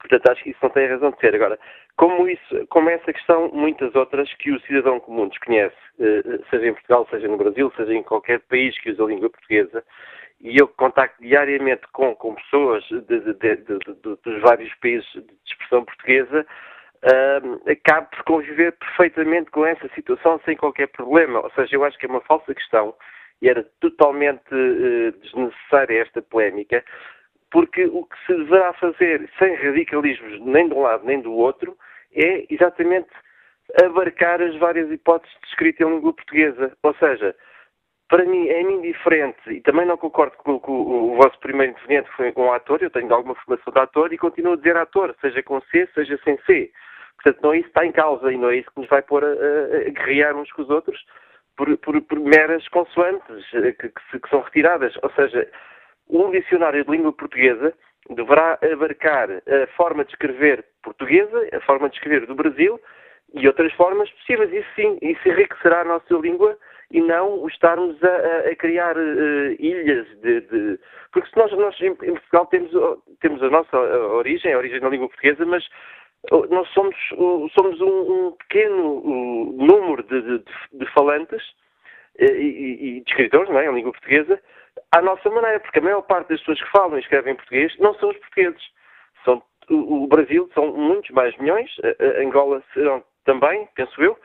Portanto, acho que isso não tem razão de ser. Agora, como, isso, como essa questão, muitas outras que o cidadão comum desconhece, eh, seja em Portugal, seja no Brasil, seja em qualquer país que use a língua portuguesa, e eu contacto diariamente com, com pessoas de- de- de- dos vários países de expressão portuguesa, uh, acabo por conviver perfeitamente com essa situação sem qualquer problema. Ou seja, eu acho que é uma falsa questão e era totalmente eh, desnecessária esta polémica, porque o que se deverá fazer sem radicalismos nem de um lado nem do outro é exatamente abarcar as várias hipóteses de escrita em língua portuguesa. Ou seja, para mim é-me indiferente e também não concordo com, com o vosso primeiro interveniente que foi um ator, eu tenho alguma formação de ator e continuo a dizer ator, seja com C, seja sem C. Portanto, não é isso que está em causa e não é isso que nos vai pôr a, a, a guerrear uns com os outros por, por, por meras consoantes eh, que, que que são retiradas. Ou seja, um dicionário de língua portuguesa deverá abarcar a forma de escrever portuguesa, a forma de escrever do Brasil e outras formas possíveis. Isso sim, isso enriquecerá a nossa língua e não estarmos a, a- criar eh, ilhas de, de- Porque se nós, nós em, Portugal temos, temos a nossa uh, origem, a origem da língua portuguesa, mas uh, nós somos, uh, somos um, um pequeno uh, número de, de- de falantes eh, e, e- de escritores, não é? Em língua portuguesa, à nossa maneira, porque a maior parte das pessoas que falam e escrevem em português não são os portugueses. São, o, Brasil são muitos mais milhões, a, a Angola serão também, penso eu,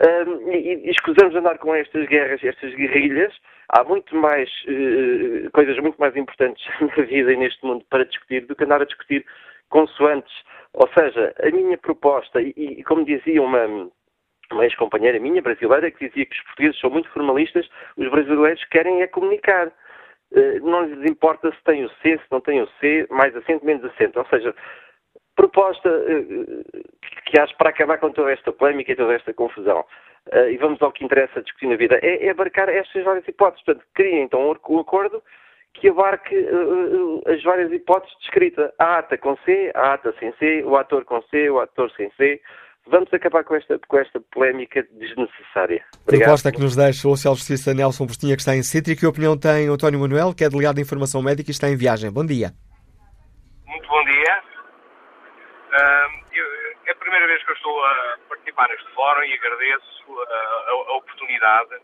E, e escusamos andar com estas guerras, estas guerrilhas. Há muito mais eh, coisas muito mais importantes na vida e neste mundo para discutir do que andar a discutir consoantes. Ou seja, a minha proposta, e, e como dizia uma, uma ex-companheira minha, brasileira, que dizia que os portugueses são muito formalistas, os brasileiros querem é comunicar. Eh, Não lhes importa se tem o C, se não tem o C, mais acento, menos acento. Ou seja, proposta eh, que acho para acabar com toda esta polémica e toda esta confusão. Eh, e vamos ao que interessa discutir na vida, é, é abarcar estas várias hipóteses. Portanto, criem então um acordo que abarque eh, as várias hipóteses de escrita. A ata com C, a ata sem C, o ator com C, o ator sem C. Vamos acabar com esta, com esta polémica desnecessária. Obrigado. Proposta que nos deixa o oficial de justiça Nelson Postinha, que está em e que opinião tem o António Manuel, que é delegado de informação médica e está em viagem. Bom dia. Muito bom dia. Ahm, eu- é a primeira vez que eu estou a participar neste fórum e agradeço ah, a, a oportunidade.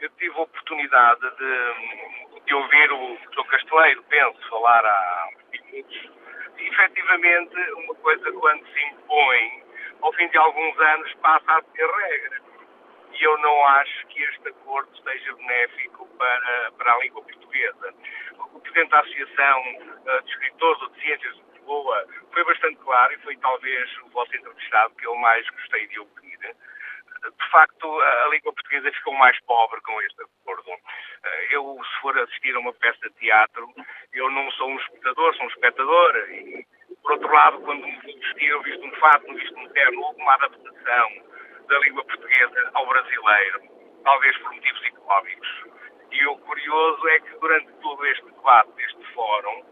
Eu tive a oportunidade de, de ouvir o Dr. Casteleiro, penso, falar há minutos. E, efetivamente, uma coisa quando se impõe, ao fim de alguns anos, passa a ser regra. E eu não acho que este acordo seja benéfico para, para a língua portuguesa. O Presidente da Associação eh, de Escritores ou de Ciências Lisboa foi bastante claro e foi talvez o vosso entrevistado que eu mais gostei de ouvir. De facto, a língua portuguesa ficou mais pobre com este acordo. Eh, Eu, se for assistir a uma peça de teatro, eu não sou um espectador, sou um espectador. E, por outro lado, quando me vou vestir, eu visto um fato, me visto um terno, houve uma adaptação da língua portuguesa ao brasileiro, talvez por motivos económicos. E o curioso é que durante todo este debate, deste fórum,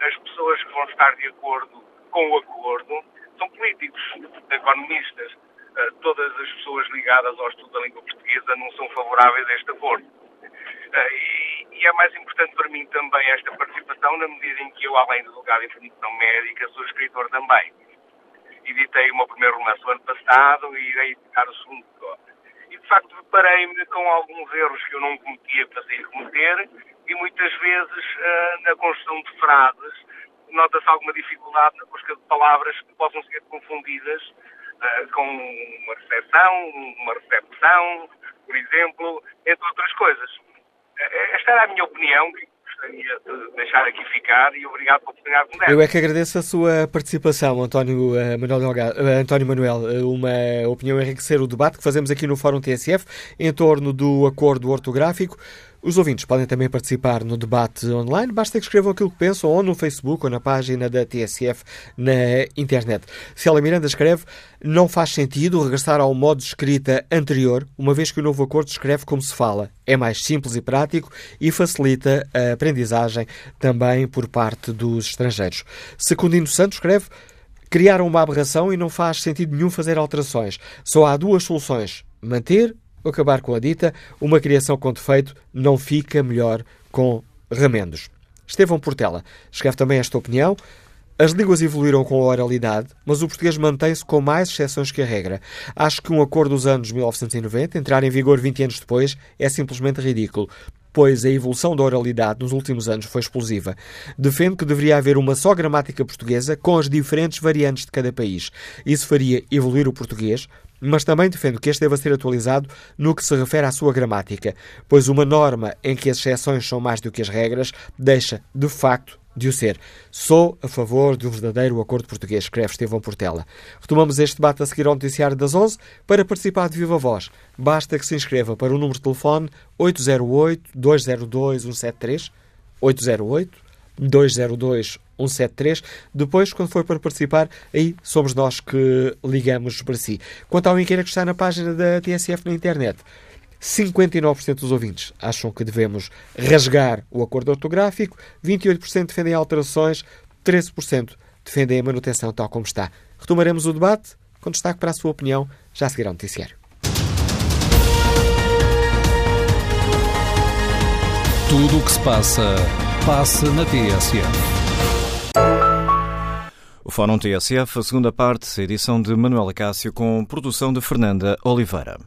as pessoas que vão estar de acordo com o acordo são políticos, economistas. Uh, todas as pessoas ligadas ao estudo da língua portuguesa não são favoráveis a este acordo. Uh, e, é mais importante para mim também esta participação, na medida em que eu, além de delegado em formação médica, sou escritor também. Editei o meu primeiro romance o ano passado e irei editar o segundo agora. E, de facto, deparei-me com alguns erros que eu não cometia para sair cometer e, muitas vezes, uh, na construção de frases, nota-se alguma dificuldade na busca de palavras que possam ser confundidas uh, com uma recepção, uma recepção, por exemplo, entre outras coisas. esta era a minha opinião, que gostaria de deixar aqui ficar e obrigado pela oportunidade de me Eu é que agradeço a sua participação, António, Manuel, Delgado, António Manuel. Uma opinião a enriquecer o debate que fazemos aqui no Fórum TSF em torno do acordo ortográfico. Os ouvintes podem também participar no debate online, basta que escrevam aquilo que pensam ou no Facebook ou na página da TSF na internet. Célia Miranda escreve: Não faz sentido regressar ao modo de escrita anterior, uma vez que o novo acordo escreve como se fala. É mais simples e prático e facilita a aprendizagem também por parte dos estrangeiros. Secundino Santos escreve: Criaram uma aberração e não faz sentido nenhum fazer alterações. Só há duas soluções: manter acabar com a dita, uma criação com defeito não fica melhor com remendos. Estevão Portela escreve também esta opinião. As línguas evoluíram com a oralidade, mas o português mantém-se com mais exceções que a regra. Acho que um acordo dos anos 1990, entrar em vigor 20 anos depois, é simplesmente ridículo, pois a evolução da oralidade nos últimos anos foi explosiva. Defendo que deveria haver uma só gramática portuguesa com as diferentes variantes de cada país. Isso faria evoluir o português, mas também defendo que este deva ser atualizado no que se refere à sua gramática, pois uma norma em que as exceções são mais do que as regras deixa, de facto, de o ser. Sou a favor de um verdadeiro acordo português, escreve Estevão Portela. Retomamos este debate a seguir ao noticiário das 11. Para participar de viva voz, basta que se inscreva para o número de telefone 808-202-173, 808-202-173, 173. Depois, quando for para participar, aí somos nós que ligamos para si. Quanto ao inquérito que está na página da TSF na internet, 59% dos ouvintes acham que devemos rasgar o acordo ortográfico, 28% defendem alterações, 13% defendem a manutenção tal como está. Retomaremos o debate com destaque para a sua opinião já a seguir ao noticiário. Tudo o que se passa, passa na TSF. O Fórum TSF, a segunda parte, edição de Manuela Cássio, com produção de Fernanda Oliveira.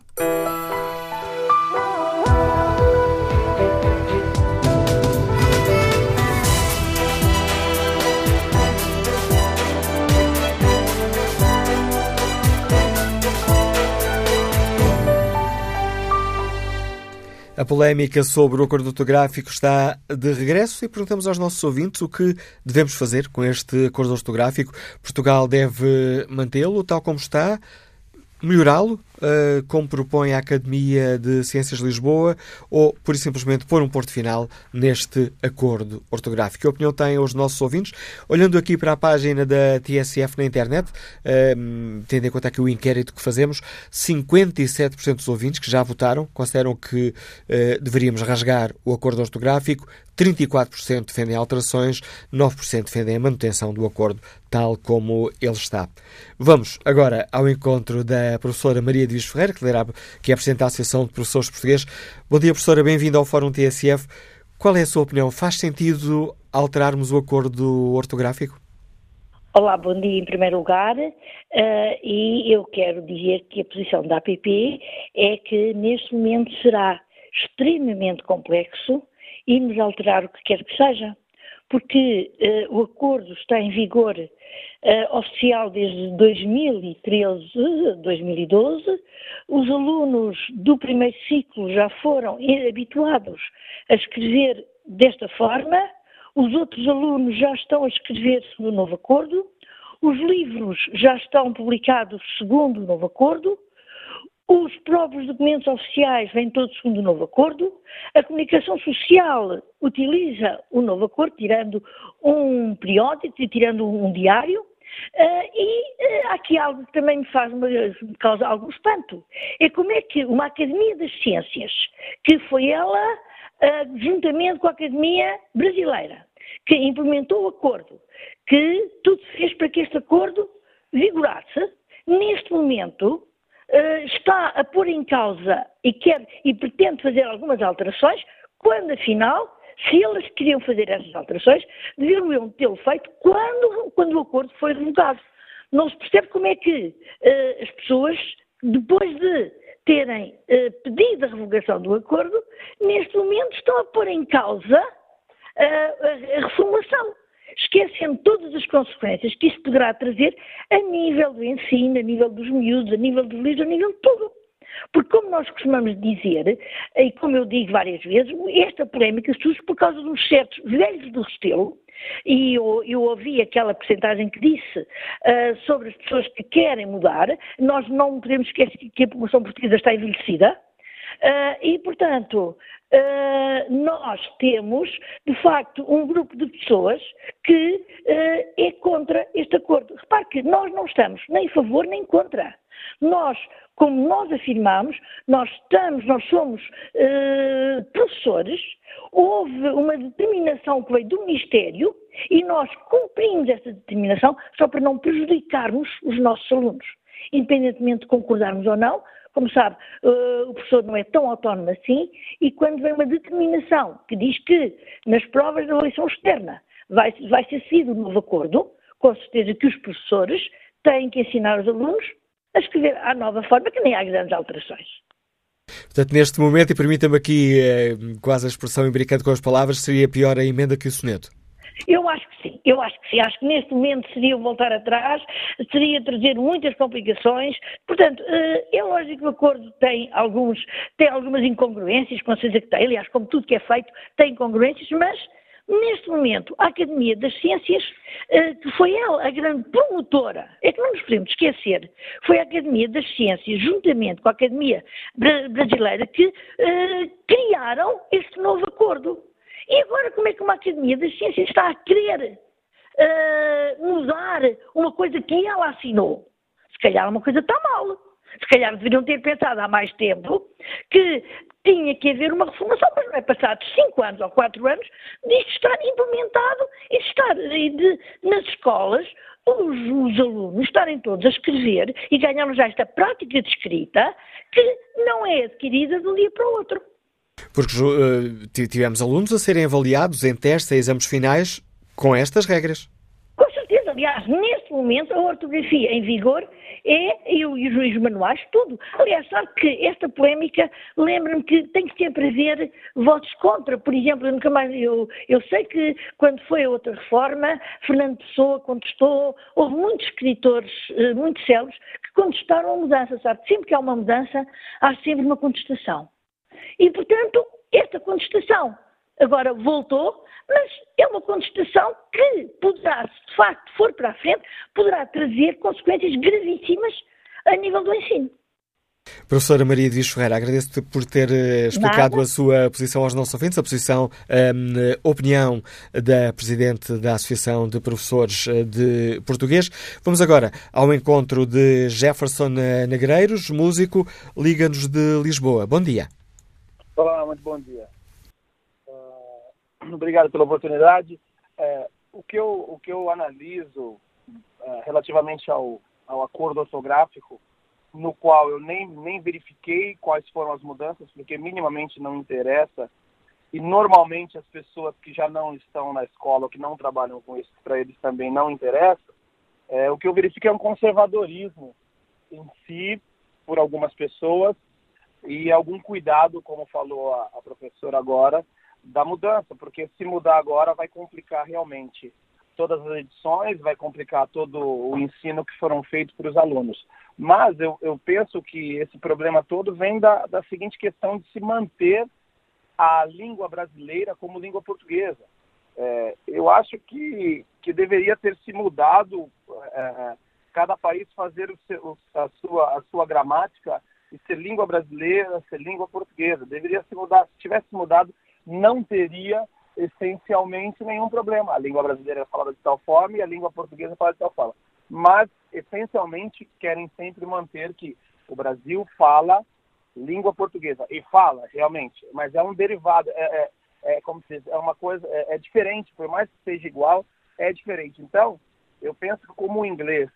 A polémica sobre o acordo ortográfico está de regresso e perguntamos aos nossos ouvintes o que devemos fazer com este acordo ortográfico. Portugal deve mantê-lo tal como está, melhorá-lo, uh, como propõe a Academia de Ciências de Lisboa, ou, por simplesmente, pôr um ponto final neste acordo ortográfico? Que opinião têm os nossos ouvintes? Olhando aqui para a página da TSF na internet, uh, tendo em conta aqui o inquérito que fazemos, 57% dos ouvintes que já votaram consideram que uh, deveríamos rasgar o acordo ortográfico, 34% defendem alterações, 9% defendem a manutenção do acordo tal como ele está. Vamos agora ao encontro da professora Maria Dias Ferreira, que, lidera, que é Presidente da Associação de Professores Portugueses. Bom dia, professora, bem-vinda ao Fórum TSF. Qual é a sua opinião? Faz sentido alterarmos o acordo ortográfico? Olá, bom dia em primeiro lugar. Uh, e eu quero dizer que a posição da APP é que neste momento será extremamente complexo irmos alterar o que quer que seja, porque uh, o acordo está em vigor uh, oficial desde 2013, 2012, os alunos do primeiro ciclo já foram habituados a escrever desta forma, os outros alunos já estão a escrever segundo o novo acordo, os livros já estão publicados segundo o novo acordo, os próprios documentos oficiais vêm todos segundo o novo acordo. A comunicação social utiliza o novo acordo, tirando um periódico tirando um diário. Uh, e uh, aqui algo que também me faz me causa algum espanto. É como é que uma Academia das Ciências, que foi ela, uh, juntamente com a Academia Brasileira, que implementou o acordo, que tudo fez para que este acordo vigorasse, neste momento está a pôr em causa e quer e pretende fazer algumas alterações, quando afinal, se eles queriam fazer essas alterações, deveriam tê-lo feito quando, quando o acordo foi revogado. Não se percebe como é que uh, as pessoas, depois de terem uh, pedido a revogação do acordo, neste momento estão a pôr em causa a, a reformulação esquecendo todas as consequências que isso poderá trazer a nível do ensino, a nível dos miúdos, a nível dos livros, a nível de tudo. Porque, como nós costumamos dizer, e como eu digo várias vezes, esta polémica surge por causa de uns certos velhos do Restelo, e eu, eu, ouvi aquela porcentagem que disse uh, sobre as pessoas que querem mudar, nós não podemos esquecer que a população portuguesa está envelhecida, uh, e, portanto, Uh, nós temos, de facto, um grupo de pessoas que uh, é contra este acordo. Repare que nós não estamos nem a favor nem contra. Nós, como nós afirmamos, nós estamos, nós somos professores, houve uma determinação que veio do Ministério e nós cumprimos essa determinação só para não prejudicarmos os nossos alunos. Independentemente de concordarmos ou não, como sabe, uh, o professor não é tão autónomo assim, e quando vem uma determinação que diz que nas provas de avaliação externa vai, vai ser seguido um novo acordo, com certeza que os professores têm que ensinar os alunos a escrever à nova forma, que nem há grandes alterações. Portanto, neste momento, e permita-me aqui eh, quase a expressão imbricante com as palavras, seria pior a emenda que o soneto? Eu acho que sim, eu acho que sim. Acho que neste momento seria voltar atrás, seria trazer muitas complicações. Portanto, eh, é lógico que o acordo tem, alguns, tem algumas incongruências, com certeza que tem. Aliás, como tudo que é feito, tem incongruências, mas Neste momento, a Academia das Ciências, eh, que foi ela a grande promotora, é que não nos podemos esquecer, foi a Academia das Ciências, juntamente com a Academia Brasileira, que eh, criaram este novo acordo. E agora como é que uma Academia das Ciências está a querer uh, mudar uma coisa que ela assinou? Se calhar uma coisa está mal. Se calhar deveriam ter pensado há mais tempo que tinha que haver uma reformação, mas não é passado cinco anos ou quatro anos disto estar implementado e estar de, nas escolas os, os, alunos estarem todos a escrever e ganharmos já esta prática de escrita que não é adquirida de um dia para o outro. Porque uh, tivemos alunos a serem avaliados em testes e exames finais com estas regras. Com certeza. Aliás, neste momento, a ortografia em vigor é, e os manuais, tudo. Aliás, sabe que esta polémica, lembra-me que tem que sempre haver votos contra. Por exemplo, eu nunca mais, eu, eu sei que quando foi a outra reforma, Fernando Pessoa contestou, houve muitos escritores, eh, muitos célebres, que contestaram a mudança, sabe? Sempre que há uma mudança, há sempre uma contestação. E, portanto, esta contestação agora voltou, mas é uma contestação que poderá, se de facto for para a frente, poderá trazer consequências gravíssimas a nível do ensino. Professora Maria Dias Ferreira, agradeço por ter uh, explicado Nada. a sua posição aos nossos ouvintes, a posição, um, opinião da Presidente da Associação de Professores eh, de Português. Vamos agora ao encontro de Jefferson Negreiros, músico, Liga-nos de Lisboa. Bom dia. Olá, muito bom dia. Uh, obrigado pela oportunidade. Uh, o, que eu, o que eu analiso uh, relativamente ao, ao acordo ortográfico, no qual eu nem, nem verifiquei quais foram as mudanças, porque minimamente não interessa, e normalmente as pessoas que já não estão na escola que não trabalham com isso, para eles também não interessa, é, o que eu verifico é um conservadorismo em si, por algumas pessoas, e algum cuidado, como falou a, a professora agora, da mudança, porque se mudar agora vai complicar realmente todas as edições, vai complicar todo o ensino que foram feitos para os alunos. Mas eu, eu penso que esse problema todo vem da, da seguinte questão de se manter a língua brasileira como língua portuguesa. É, eu acho que, que deveria ter se mudado é, cada país fazer seu, a, sua, a sua gramática e ser língua brasileira, ser língua portuguesa. Deveria se mudar. Se tivesse mudado, não teria essencialmente nenhum problema. A língua brasileira é falada de tal forma e a língua portuguesa é falada de tal forma. Mas, essencialmente, querem sempre manter que o Brasil fala língua portuguesa. E fala, realmente, mas é um derivado, é, é, é como se diz, é uma coisa, é, é diferente, por mais que seja igual, é diferente. Então, eu penso que como o inglês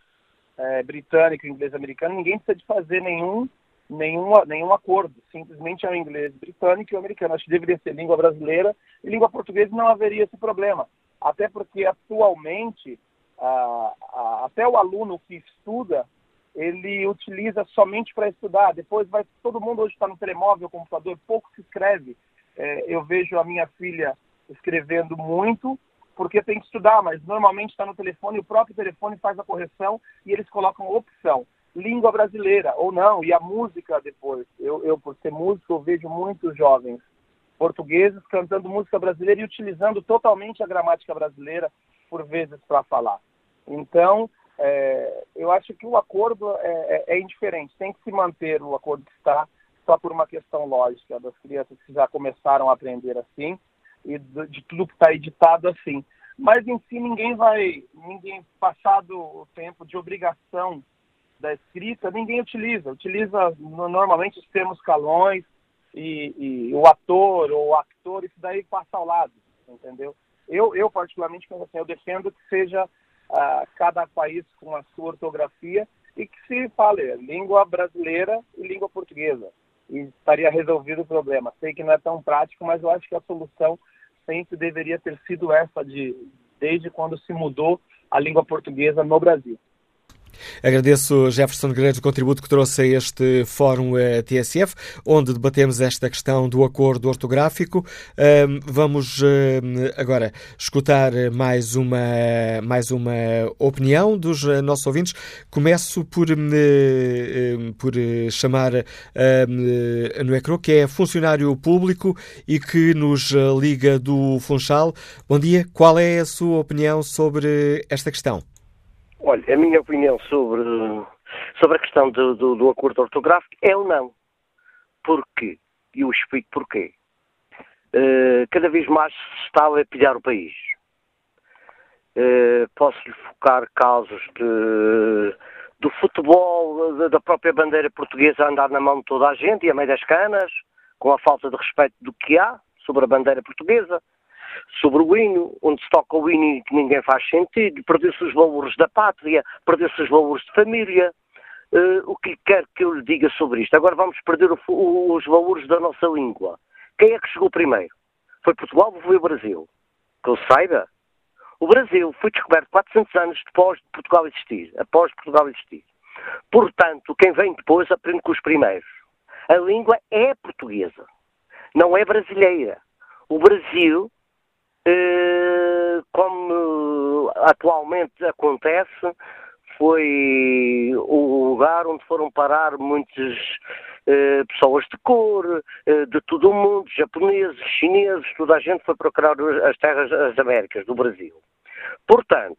é, britânico inglês americano, ninguém precisa de fazer nenhum nenhum, nenhum acordo. Simplesmente é o inglês britânico e o americano. Acho que deveria ser língua brasileira e língua portuguesa não haveria esse problema. Até porque atualmente, até o aluno que estuda, ele utiliza somente para estudar. Depois vai todo mundo hoje está no telemóvel, computador, pouco se escreve. É, eu vejo a minha filha escrevendo muito porque tem que estudar, mas normalmente está no telefone, o próprio telefone faz a correção e eles colocam opção. Língua brasileira, ou não, e a música depois. Eu, eu por ser músico, eu vejo muitos jovens portugueses cantando música brasileira e utilizando totalmente a gramática brasileira, por vezes, para falar. Então, é, eu acho que o acordo é, é, é, indiferente. Tem que se manter o acordo que está, só por uma questão lógica das crianças que já começaram a aprender assim e de, de tudo que está editado assim. Mas em si ninguém vai, ninguém passado o tempo de obrigação da escrita, ninguém utiliza. Utiliza normalmente os termos calões e, e o ator ou o actor, isso daí passa ao lado, entendeu? Eu, eu particularmente, assim, eu defendo que seja uh, cada país com a sua ortografia e que se fale língua brasileira e língua portuguesa. E estaria resolvido o problema. Sei que não é tão prático, mas eu acho que a solução sempre deveria ter sido essa de desde quando se mudou a língua portuguesa no Brasil. Agradeço, Jefferson Guerreiro, o contributo que trouxe a este Fórum eh, TSF, onde debatemos esta questão do acordo ortográfico. Vamos agora escutar mais uma, mais uma opinião dos eh, nossos ouvintes. Começo por, por chamar a Noecro, que é funcionário público e que nos liga do Funchal. Bom dia, qual é a sua opinião sobre esta questão? Olha, a minha opinião sobre, sobre a questão do, do, do acordo ortográfico é o não. Porquê? E eu explico porquê. Uh, cada vez mais se está a pilhar o país. Uh, Posso-lhe focar casos de, do futebol, de, da própria bandeira portuguesa andar na mão de toda a gente e a meio das canas, com a falta de respeito do que há sobre a bandeira portuguesa sobre o hino, onde se toca o hino que ninguém faz sentido, perdeu-se os valores da pátria, perdeu-se os valores de família. Uh, o que quer que eu lhe diga sobre isto? Agora vamos perder o, o, os valores da nossa língua. Quem é que chegou primeiro? Foi Portugal ou foi o Brasil? Que eu saiba. O Brasil foi descoberto 400 anos depois de Portugal existir, após Portugal existir. Portanto, quem vem depois aprende com os primeiros. A língua é portuguesa, não é brasileira. O Brasil como atualmente acontece, foi o lugar onde foram parar muitas eh, pessoas de cor, eh, de todo o mundo, japoneses, chineses, toda a gente foi procurar as terras das Américas, do Brasil. Portanto,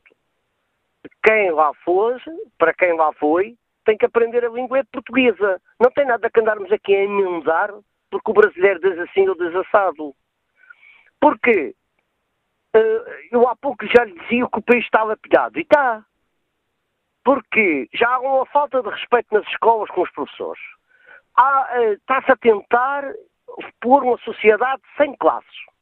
quem lá fosse, para quem lá foi, tem que aprender a língua portuguesa. Não tem nada que andarmos aqui a emendar porque o brasileiro diz assim ou diz assado. Porquê? Eh, eu há pouco já lhe dizia que o país estava pilhado. E está. Porque já há uma falta de respeito nas escolas com os professores. Está-se a tentar pôr uma sociedade sem classes.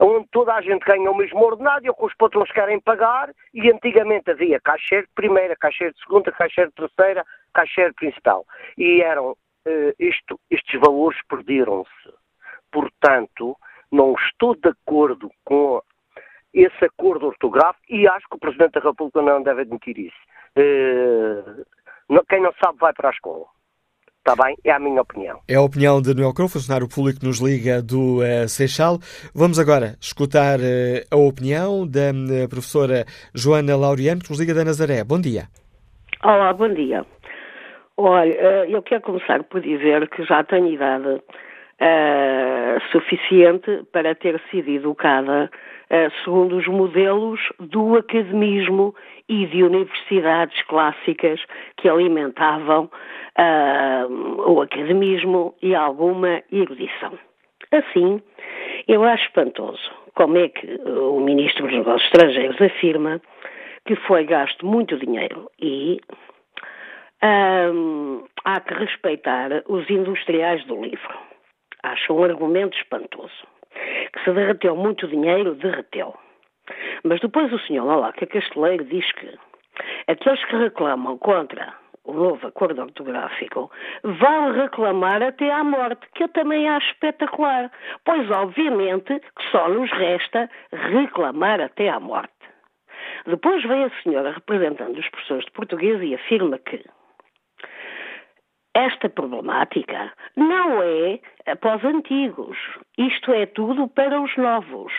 Onde toda a gente ganha o mesmo ordenado e o que os patrões querem pagar. E antigamente havia caixeiro de primeira, caixeiro de segunda, caixeiro de terceira, caixeiro principal. E eram, uh, isto, estes valores perderam-se. Portanto, não estou de acordo com esse acordo ortográfico e acho que o Presidente da República não deve admitir isso. Uh, quem não sabe vai para a escola. Está bem? É a minha opinião. É a opinião de Noel Crow, funcionário público que nos liga do uh, Seixal. Vamos agora escutar uh, a opinião da uh, professora Joana Laureano, que nos liga da Nazaré. Bom dia. Olá, bom dia. Olha, eu quero começar por dizer que já tenho idade suficiente para ter sido educada eh, segundo os modelos do academismo e de universidades clássicas que alimentavam uh, o academismo e alguma erudição. Assim, eu acho espantoso como é que o Ministro dos Negócios Estrangeiros afirma que foi gasto muito dinheiro e um, há que respeitar os industriais do livro. Acho um argumento espantoso que se derreteu muito dinheiro, derreteu. Mas depois o senhor Lalaca Casteleiro diz que aqueles que reclamam contra o novo acordo ortográfico vão reclamar até à morte, que eu também acho espetacular, pois obviamente que só nos resta reclamar até à morte. Depois vem a senhora representando os professores de português e afirma que esta problemática não é para os antigos. Isto é tudo para os novos.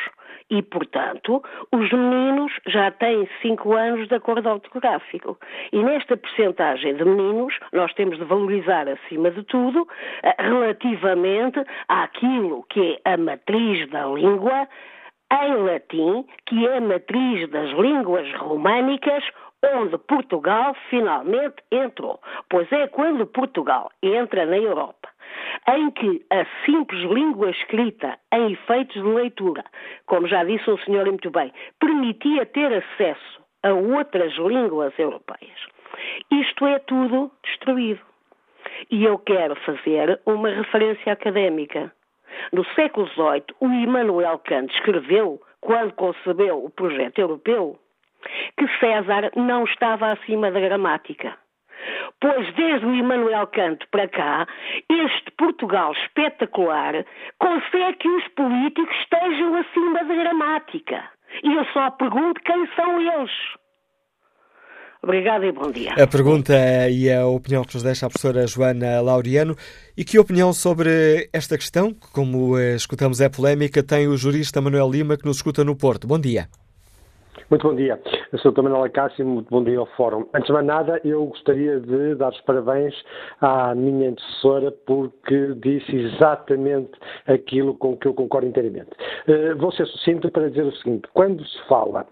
E, portanto, os meninos já têm 5 anos de acordo ortográfico. E nesta percentagem de meninos, nós temos de valorizar, acima de tudo, eh, relativamente àquilo que é a matriz da língua em latim, que é a matriz das línguas românicas, onde Portugal finalmente entrou. Pois é quando Portugal entra na Europa em que a simples língua escrita em efeitos de leitura, como já disse o senhor muito bem, permitia ter acesso a outras línguas europeias. Isto é tudo destruído. E eu quero fazer uma referência académica. No século XVIII, o Immanuel Kant escreveu, quando concebeu o projeto europeu, que César não estava acima da gramática. Pois desde o Immanuel Canto para cá, este Portugal espetacular consegue que os políticos estejam acima da gramática. E eu só pergunto quem são eles. Obrigada e bom dia. A pergunta e a opinião que nos deixa a professora Joana Laureano. E que opinião sobre esta questão, que como eh, escutamos é polémica, tem o jurista Manuel Lima que nos escuta no Porto. Bom dia. Muito bom dia. Eu sou Manuel Acácio, muito bom dia ao Fórum. Antes de mais nada, eu gostaria de dar os parabéns à minha antecessora porque disse exatamente aquilo com que eu concordo inteiramente. Uh, vou ser sucinto para dizer o seguinte: quando se fala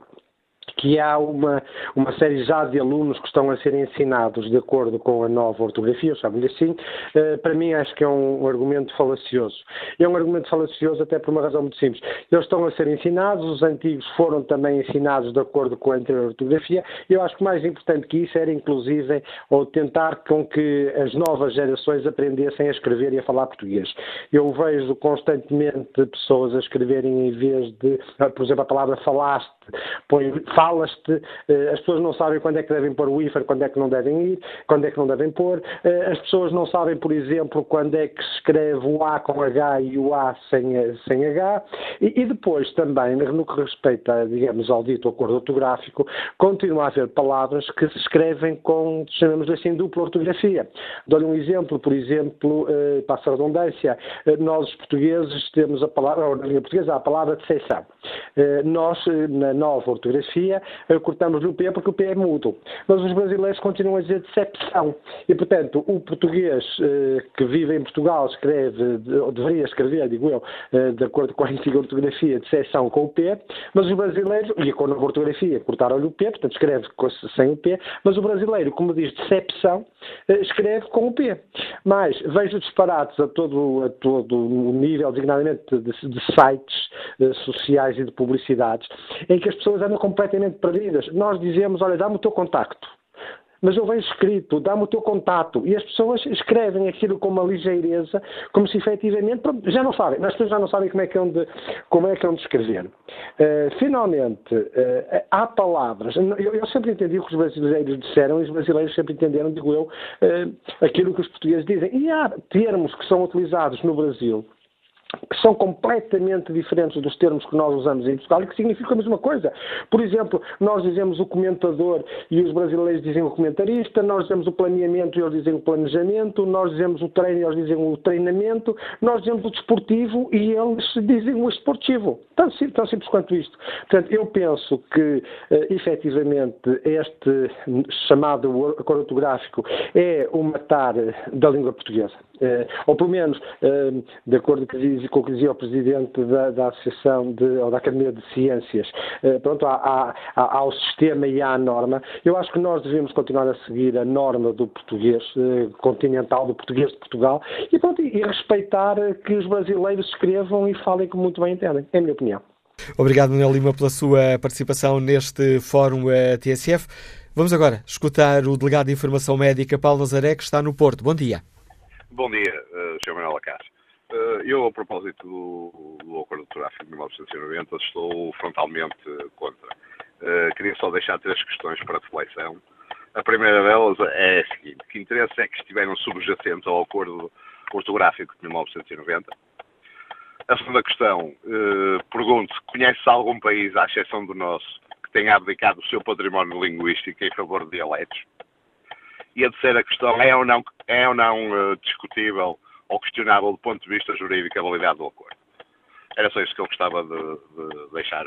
que há uma, uma série já de alunos que estão a ser ensinados de acordo com a nova ortografia, chamam-lhe assim, uh, para mim acho que é um, um, argumento falacioso. É um argumento falacioso até por uma razão muito simples. Eles estão a ser ensinados, os antigos foram também ensinados de acordo com a anterior ortografia, e eu acho que mais importante que isso era, inclusive, ou tentar com que as novas gerações aprendessem a escrever e a falar português. Eu vejo constantemente pessoas a escreverem em vez de, por exemplo, a palavra falaste, põe, falas-te, eh, as pessoas não sabem quando é que devem pôr o IFAR, quando é que não devem ir, quando é que não devem pôr, eh, as pessoas não sabem, por exemplo, quando é que se escreve o A com H e o A sem, sem H, e, e depois também, no que respeita, digamos, ao dito acordo ortográfico, continua a haver palavras que se escrevem com, chamamos assim, dupla ortografia. Dou-lhe um exemplo, por exemplo, eh, passa a redundância, nós os portugueses temos a palavra, ou na língua portuguesa, a palavra decepção. Nós, na nova ortografia, eh, cortamos-lhe o P porque o P é mudo. Mas os brasileiros continuam a dizer decepção. E, portanto, o português eh, que vive em Portugal escreve, ou deveria escrever, digo eu, eh, de acordo com a antiga ortografia, decepção com o P, mas os brasileiros, e com a nova ortografia, cortaram-lhe o P, portanto escreve sem o P, mas o brasileiro, como diz decepção, escreve com o P. Mas vejo disparates a todo, a todo o nível, designadamente de, de sites sociais e de publicidades, em que as pessoas andam completamente perdidas. Nós dizemos, olha, dá-me o teu contacto. Mas eu vejo escrito, dá-me o teu contato. E as pessoas escrevem aquilo com uma ligeireza, como se efetivamente já não sabem. As pessoas já não sabem como é que é onde, como é que é onde escrever. Uh, finalmente, uh, há palavras. Eu, eu, sempre entendi o que os brasileiros disseram e os brasileiros sempre entenderam, digo eu, uh, aquilo que os portugueses dizem. E há termos que são utilizados no Brasil que são completamente diferentes dos termos que nós usamos em Portugal e que significam a mesma coisa. Por exemplo, nós dizemos o comentador e os brasileiros dizem o comentarista, nós dizemos o planeamento e eles dizem o planejamento, nós dizemos o treino e eles dizem o treinamento, nós dizemos o desportivo e eles dizem o esportivo. Tão, tão simples quanto isto. Portanto, eu penso que, uh, efetivamente, este chamado acordo ortográfico é o matar da língua portuguesa. Uh, ou pelo menos, uh, de acordo com o que dizia o Presidente da, da Associação de, ou da Academia de Ciências, uh, pronto, há, há, ao sistema e à norma, eu acho que nós devemos continuar a seguir a norma do português continental, do português de Portugal, e, pronto, e respeitar que os brasileiros escrevam e falem como muito bem entendem. É a minha opinião. Obrigado, Manuel Lima, pela sua participação neste Fórum TSF. Vamos agora escutar o delegado de Informação Médica, Paulo Nazaré, que está no Porto. Bom dia. Bom dia, uh, Sr. Manuel Acácio. Uh, eu, a propósito do, do acordo de tráfico de 1990, estou frontalmente contra. Uh, queria só deixar três questões para reflexão. A primeira delas é a seguinte: que interesse é que estiveram subjacentes ao acordo ortográfico de 1990? A segunda questão, uh, pergunto conhece algum país, à exceção do nosso, que tenha abdicado o seu património linguístico em favor de dialetos? E a terceira questão é ou não, é ou não uh, discutível ou questionável do ponto de vista jurídico a validade do acordo. Era só isso que eu gostava de, de deixar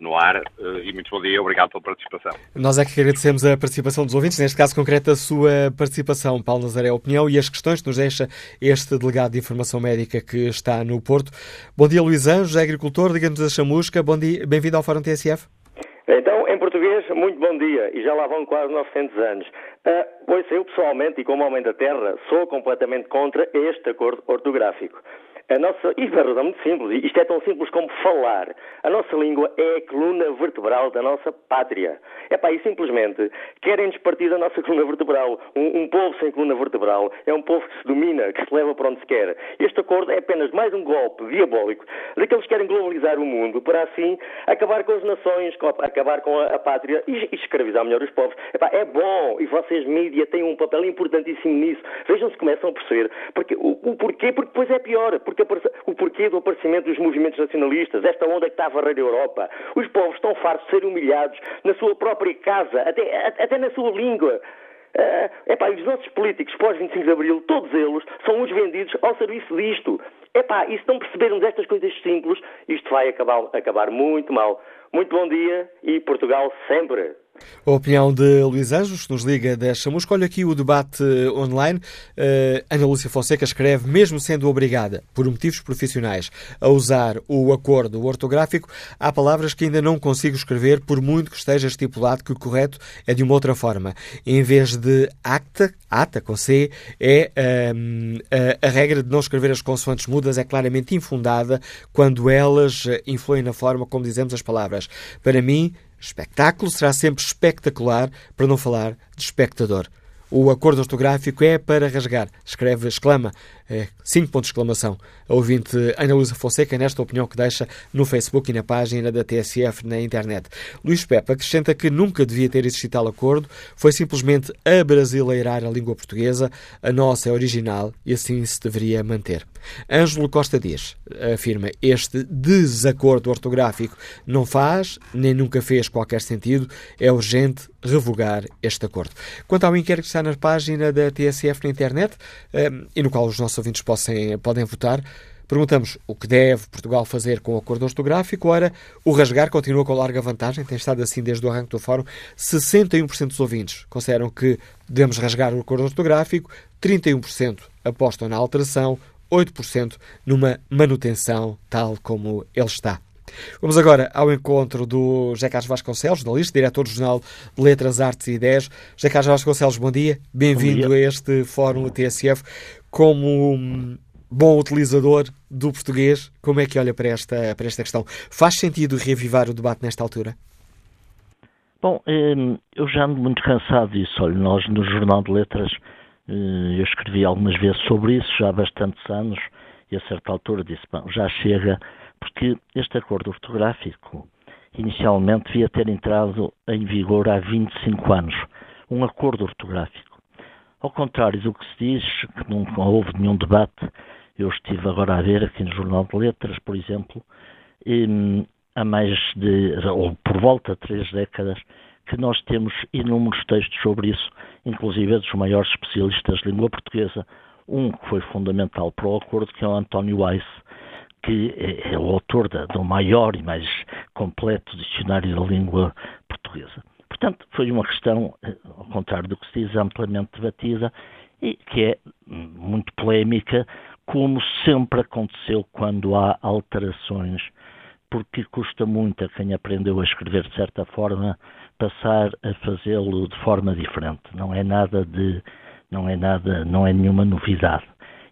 no ar e muito bom dia, obrigado pela participação. Nós é que agradecemos a participação dos ouvintes, neste caso concreto a sua participação, Paulo Nazaré, a opinião e as questões que nos deixa este delegado de informação médica que está no Porto. Bom dia, Luís Anjos, agricultor, diga-nos a chamusca, bom dia, bem-vindo ao Fórum TSF. Então, português, muito bom dia, e já lá vão quase 900 anos. Uh, pois eu, pessoalmente, e como homem da terra, sou completamente contra este acordo ortográfico. A nossa, isto é razão muito simples, isto é tão simples como falar. A nossa língua é a coluna vertebral da nossa pátria. É pá, e simplesmente querem-nos partir da nossa coluna vertebral. Um, um, povo sem coluna vertebral é um povo que se domina, que se leva para onde se quer. Este acordo é apenas mais um golpe diabólico daqueles que querem globalizar o mundo para assim acabar com as nações, acabar com a, a pátria e, e, escravizar melhor os povos. Epá, é bom e vocês, mídia, têm um papel importantíssimo nisso. Vejam se começam a perceber. Porque, o, o porquê? Porque depois é pior. Porque o porquê do aparecimento dos movimentos nacionalistas, esta onda que está a varrer a Europa. Os povos estão fartos de ser humilhados na sua própria casa, até, até na sua língua. Uh, epá, e os nossos políticos pós-25 de Abril, todos eles, são os vendidos ao serviço disto. Epá, e se não percebermos estas coisas simples, isto vai acabar, acabar muito mal. Muito bom dia e Portugal sempre. A opinião de Luís Anjos, nos liga da Chamusca. Olha aqui o debate online. Uh, Ana Lúcia Fonseca escreve, mesmo sendo obrigada, por motivos profissionais, a usar o acordo ortográfico, há palavras que ainda não consigo escrever, por muito que esteja estipulado que o correto é de uma outra forma. Em vez de acta, ata com C, é um, a, a, regra de não escrever as consoantes mudas é claramente infundada quando elas influem na forma como dizemos as palavras. Para mim, Espetáculo será sempre espetacular, para não falar de espectador. O acordo ortográfico é para rasgar. Escreve, exclama, é, cinco pontos de exclamação. A ouvinte Ana Luísa Fonseca, nesta opinião que deixa no Facebook e na página da TSF na internet. Luís Pepe acrescenta que nunca devia ter existido tal acordo, foi simplesmente abrasileirar a língua portuguesa, a nossa é original e assim se deveria manter. Ângelo Costa Dias afirma este desacordo ortográfico não faz, nem nunca fez qualquer sentido, é urgente revogar este acordo. Quanto ao inquérito que está na página da TSF na internet, um, e no qual os nossos ouvintes possam, podem votar, Perguntamos o que deve Portugal fazer com o acordo ortográfico. Ora, o rasgar continua com larga vantagem, tem estado assim desde o arranque do fórum. 61% dos ouvintes consideram que devemos rasgar o acordo ortográfico, 31% apostam na alteração, 8% numa manutenção tal como ele está. Vamos agora ao encontro do José Carlos Vasconcelos, jornalista, diretor do Jornal de Letras, Artes e Ideias. José Carlos Vasconcelos, bom dia. Bem-vindo a este Fórum TSF. Como bom utilizador do português, como é que olha para esta, para esta questão? Faz sentido reavivar o debate nesta altura? Bom, hum, eu já ando muito cansado disso. Olha, nós no Jornal de Letras, hum, eu escrevi algumas vezes sobre isso, já há bastantes anos, e a certa altura disse, bom, já chega porque este acordo ortográfico inicialmente devia ter entrado em vigor há 25 anos. Um acordo ortográfico. Ao contrário do que se diz, que nunca houve nenhum debate, eu estive agora a ver aqui no Jornal de Letras, por exemplo, há mais de, ou por volta de três décadas, que nós temos inúmeros textos sobre isso, inclusive dos maiores especialistas de língua portuguesa. Um que foi fundamental para o acordo, que é o António Weiss, que é, é o autor da, do maior e mais completo dicionário da língua portuguesa. Portanto, foi uma questão, eh, ao contrário do que se diz, amplamente debatida e que é muito polémica, como sempre aconteceu quando há alterações, porque custa muito a quem aprendeu a escrever de certa forma passar a fazê-lo de forma diferente. Não é nada de, não é nada, não é nenhuma novidade.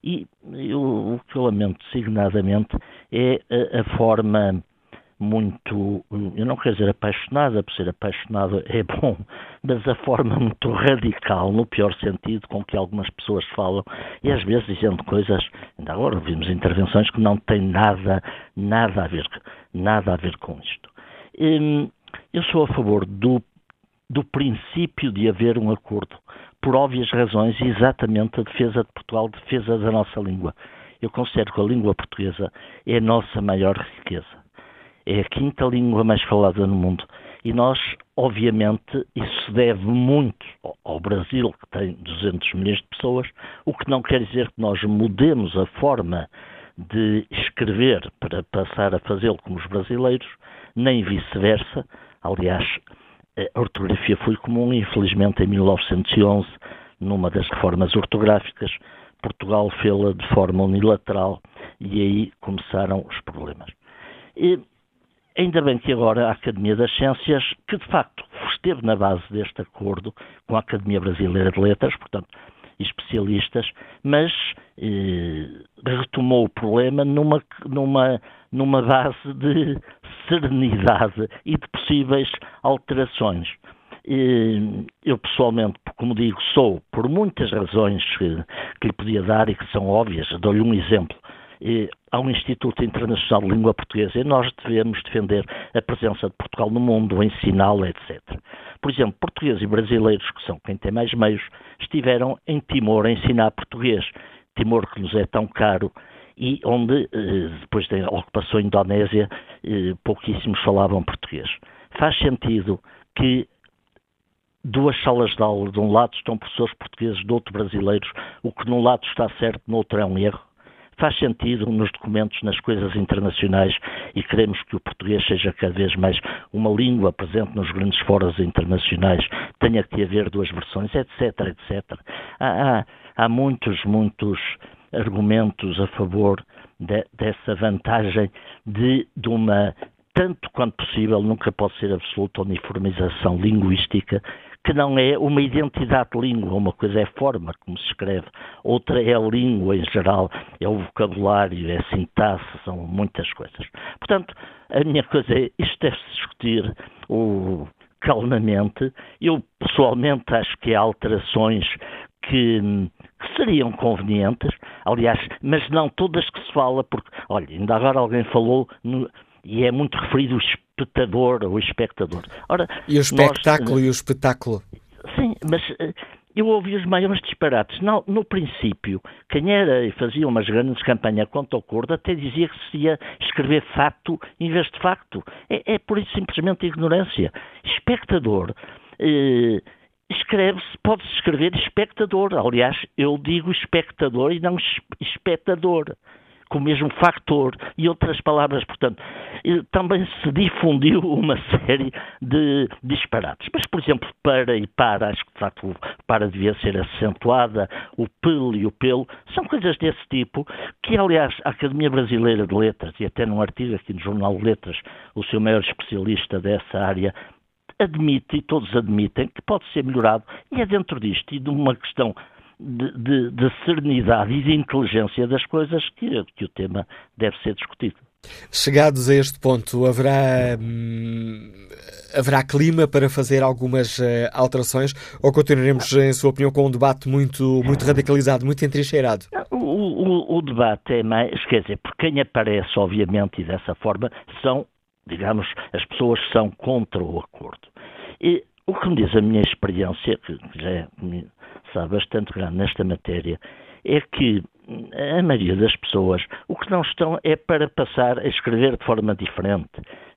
E eu, o que eu lamento signadamente é a, a, forma muito, eu não quero dizer apaixonada, por ser apaixonado é bom, mas a forma muito radical, no pior sentido, com que algumas pessoas falam, e às vezes dizendo coisas, ainda agora vimos intervenções que não têm nada, nada a ver, nada a ver com isto. Hum, eu sou a favor do, do princípio de haver um acordo por óbvias razões, exatamente a defesa de Portugal, a defesa da nossa língua. Eu considero que a língua portuguesa é a nossa maior riqueza. É a quinta língua mais falada no mundo. E nós, obviamente, isso se deve muito ao Brasil, que tem 200 milhões de pessoas, o que não quer dizer que nós mudemos a forma de escrever para passar a fazê-lo como os brasileiros, nem vice-versa. Aliás, a ortografia foi comum, infelizmente, em 1911, numa das reformas ortográficas, Portugal fê-la de forma unilateral e aí começaram os problemas. E, ainda bem que agora a Academia das Ciências, que de facto esteve na base deste acordo com a Academia Brasileira de Letras, portanto, especialistas, mas eh, retomou o problema numa, numa, numa base de serenidade e de possíveis alterações. Eu, pessoalmente, como digo, sou, por muitas razões que, que lhe podia dar e que são óbvias, dou-lhe um exemplo. Há um Instituto Internacional de Língua Portuguesa e nós devemos defender a presença de Portugal no mundo, ensiná-lo, etc. Por exemplo, portugueses e brasileiros, que são quem tem mais meios, estiveram em Timor a ensinar português. Timor que nos é tão caro e onde, eh, depois da ocupação indonésia, eh, pouquíssimos falavam português. Faz sentido que duas salas de aula, de um lado estão professores portugueses, do outro brasileiros, o que num lado está certo, no outro é um erro. Faz sentido nos documentos, nas coisas internacionais e queremos que o português seja cada vez mais uma língua presente nos grandes fóruns internacionais, tenha que haver duas versões, etc, etc. Há, há, há muitos, muitos argumentos a favor de, dessa vantagem de, de uma tanto quanto possível, nunca pode ser absoluta uniformização linguística, que não é uma identidade de língua, uma coisa é a forma como se escreve, outra é a língua em geral, é o vocabulário, é a sintaxe, são muitas coisas. Portanto, a minha coisa é, isto deve-se discutir o, calmamente. Eu, pessoalmente, acho que há alterações que, que, seriam convenientes, aliás, mas não todas que se fala, porque, olha, ainda agora alguém falou no, e é muito referido o espectador ou espectador. Ora, e o espetáculo nós, e o espetáculo. Sim, mas eh, eu ouvi os maiores disparates. No, no princípio, quem era e fazia umas grandes campanhas contra o acordo até dizia que se ia escrever facto em vez de facto. É, é por isso simplesmente ignorância. Espectador. Eh, escreve-se, pode-se escrever espectador. Aliás, eu digo espectador e não espectador com o mesmo factor e outras palavras. Portanto, também se difundiu uma série de disparates. Mas, por exemplo, para e para, acho que de facto para devia ser acentuada, o pelo e o pelo, são coisas desse tipo que, aliás, a Academia Brasileira de Letras, e até num artigo aqui no Jornal de Letras, o seu maior especialista dessa área, admite, e todos admitem, que pode ser melhorado, e é dentro disto, e de uma questão de, de, de, serenidade e de inteligência das coisas que, que o tema deve ser discutido. Chegados a este ponto, haverá, hum, haverá clima para fazer algumas uh, alterações ou continuaremos, em sua opinião, com um debate muito, muito radicalizado, muito entrincheirado? O, o, o debate é mais, quer dizer, por quem aparece, obviamente, e dessa forma, são, digamos, as pessoas que são contra o acordo. E o que me diz a minha experiência, que já é sabe, bastante grande nesta matéria, é que a maioria das pessoas o que não estão é para passar a escrever de forma diferente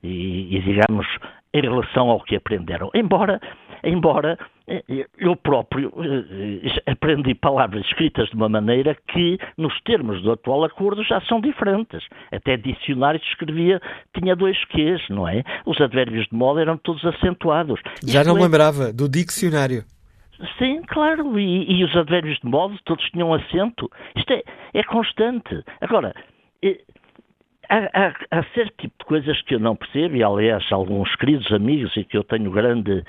e, e digamos, em relação ao que aprenderam. Embora, embora eh, eu próprio eh, aprendi palavras escritas de uma maneira que, nos termos do atual acordo, já são diferentes. Até dicionário escrevia, tinha dois Qs, não é? Os advérbios de modo eram todos acentuados. Já Isto não é... lembrava do dicionário. Sim, claro, e, e, os advérbios de modo todos tinham acento. Isto é, é constante. Agora, é, há, há, há, certo tipo de coisas que eu não percebo, e aliás, alguns queridos amigos e que eu tenho grande,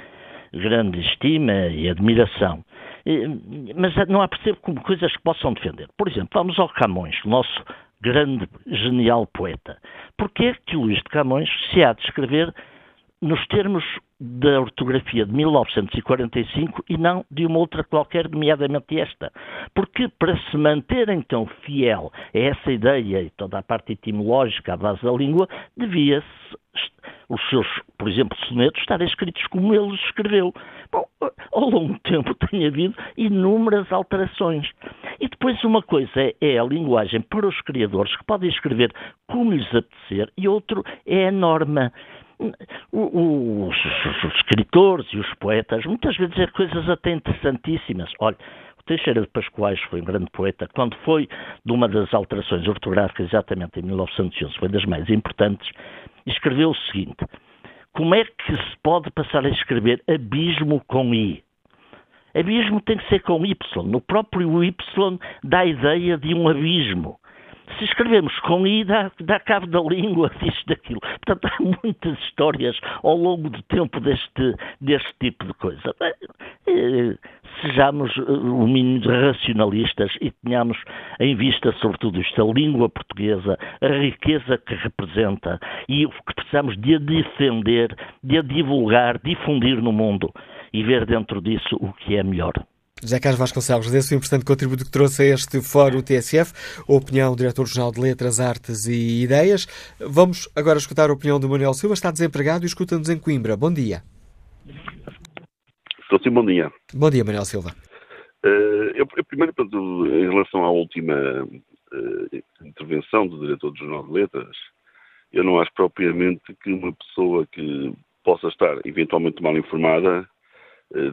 grande estima e admiração, é, mas não há percebo como coisas que possam defender. Por exemplo, vamos ao Camões, nosso grande, genial poeta. Porquê que o Luís de Camões se há de escrever nos termos da ortografia de 1945 e não de uma outra qualquer, nomeadamente esta. Porque para se manter então fiel a essa ideia e toda a parte etimológica à base da língua, devia-se os seus, por exemplo, sonetos estarem escritos como ele os escreveu. Bom, ao longo do tempo tem havido inúmeras alterações. E depois uma coisa é, é a linguagem para os criadores, que podem escrever como lhes apetecer, e outro é a norma os, os, escritores e os poetas, muitas vezes é coisas até interessantíssimas. Olha, Teixeira de Pascoais foi um grande poeta. Quando foi de uma das alterações ortográficas, exatamente em 1911, foi das mais importantes, escreveu o seguinte: Como é que se pode passar a escrever abismo com I? Abismo tem que ser com Y. No próprio Y dá a ideia de um abismo. Se escrevemos com I, dá, dá cabo da língua, disto, daquilo. Portanto, há muitas histórias ao longo do tempo deste, deste tipo de coisa. Eh, sejamos eh, o mínimo racionalistas e tenhamos em vista, sobretudo isto, a língua portuguesa, a riqueza que representa e o que precisamos de a defender, de a divulgar, difundir no mundo e ver dentro disso o que é melhor. José Carlos Vasconcelos, desse o importante contributo que trouxe a este Fórum TSF, a opinião do Diretor-Geral de Letras, Artes e Ideias. Vamos agora escutar a opinião do Manuel Silva, está desempregado e escuta-nos em Coimbra. Bom dia. Estou sim, bom dia. Bom dia, Manuel Silva. Uh, eu, eu, primeiro, em relação à última uh, intervenção do Diretor do Jornal de Letras, eu não acho propriamente que uma pessoa que possa estar eventualmente mal informada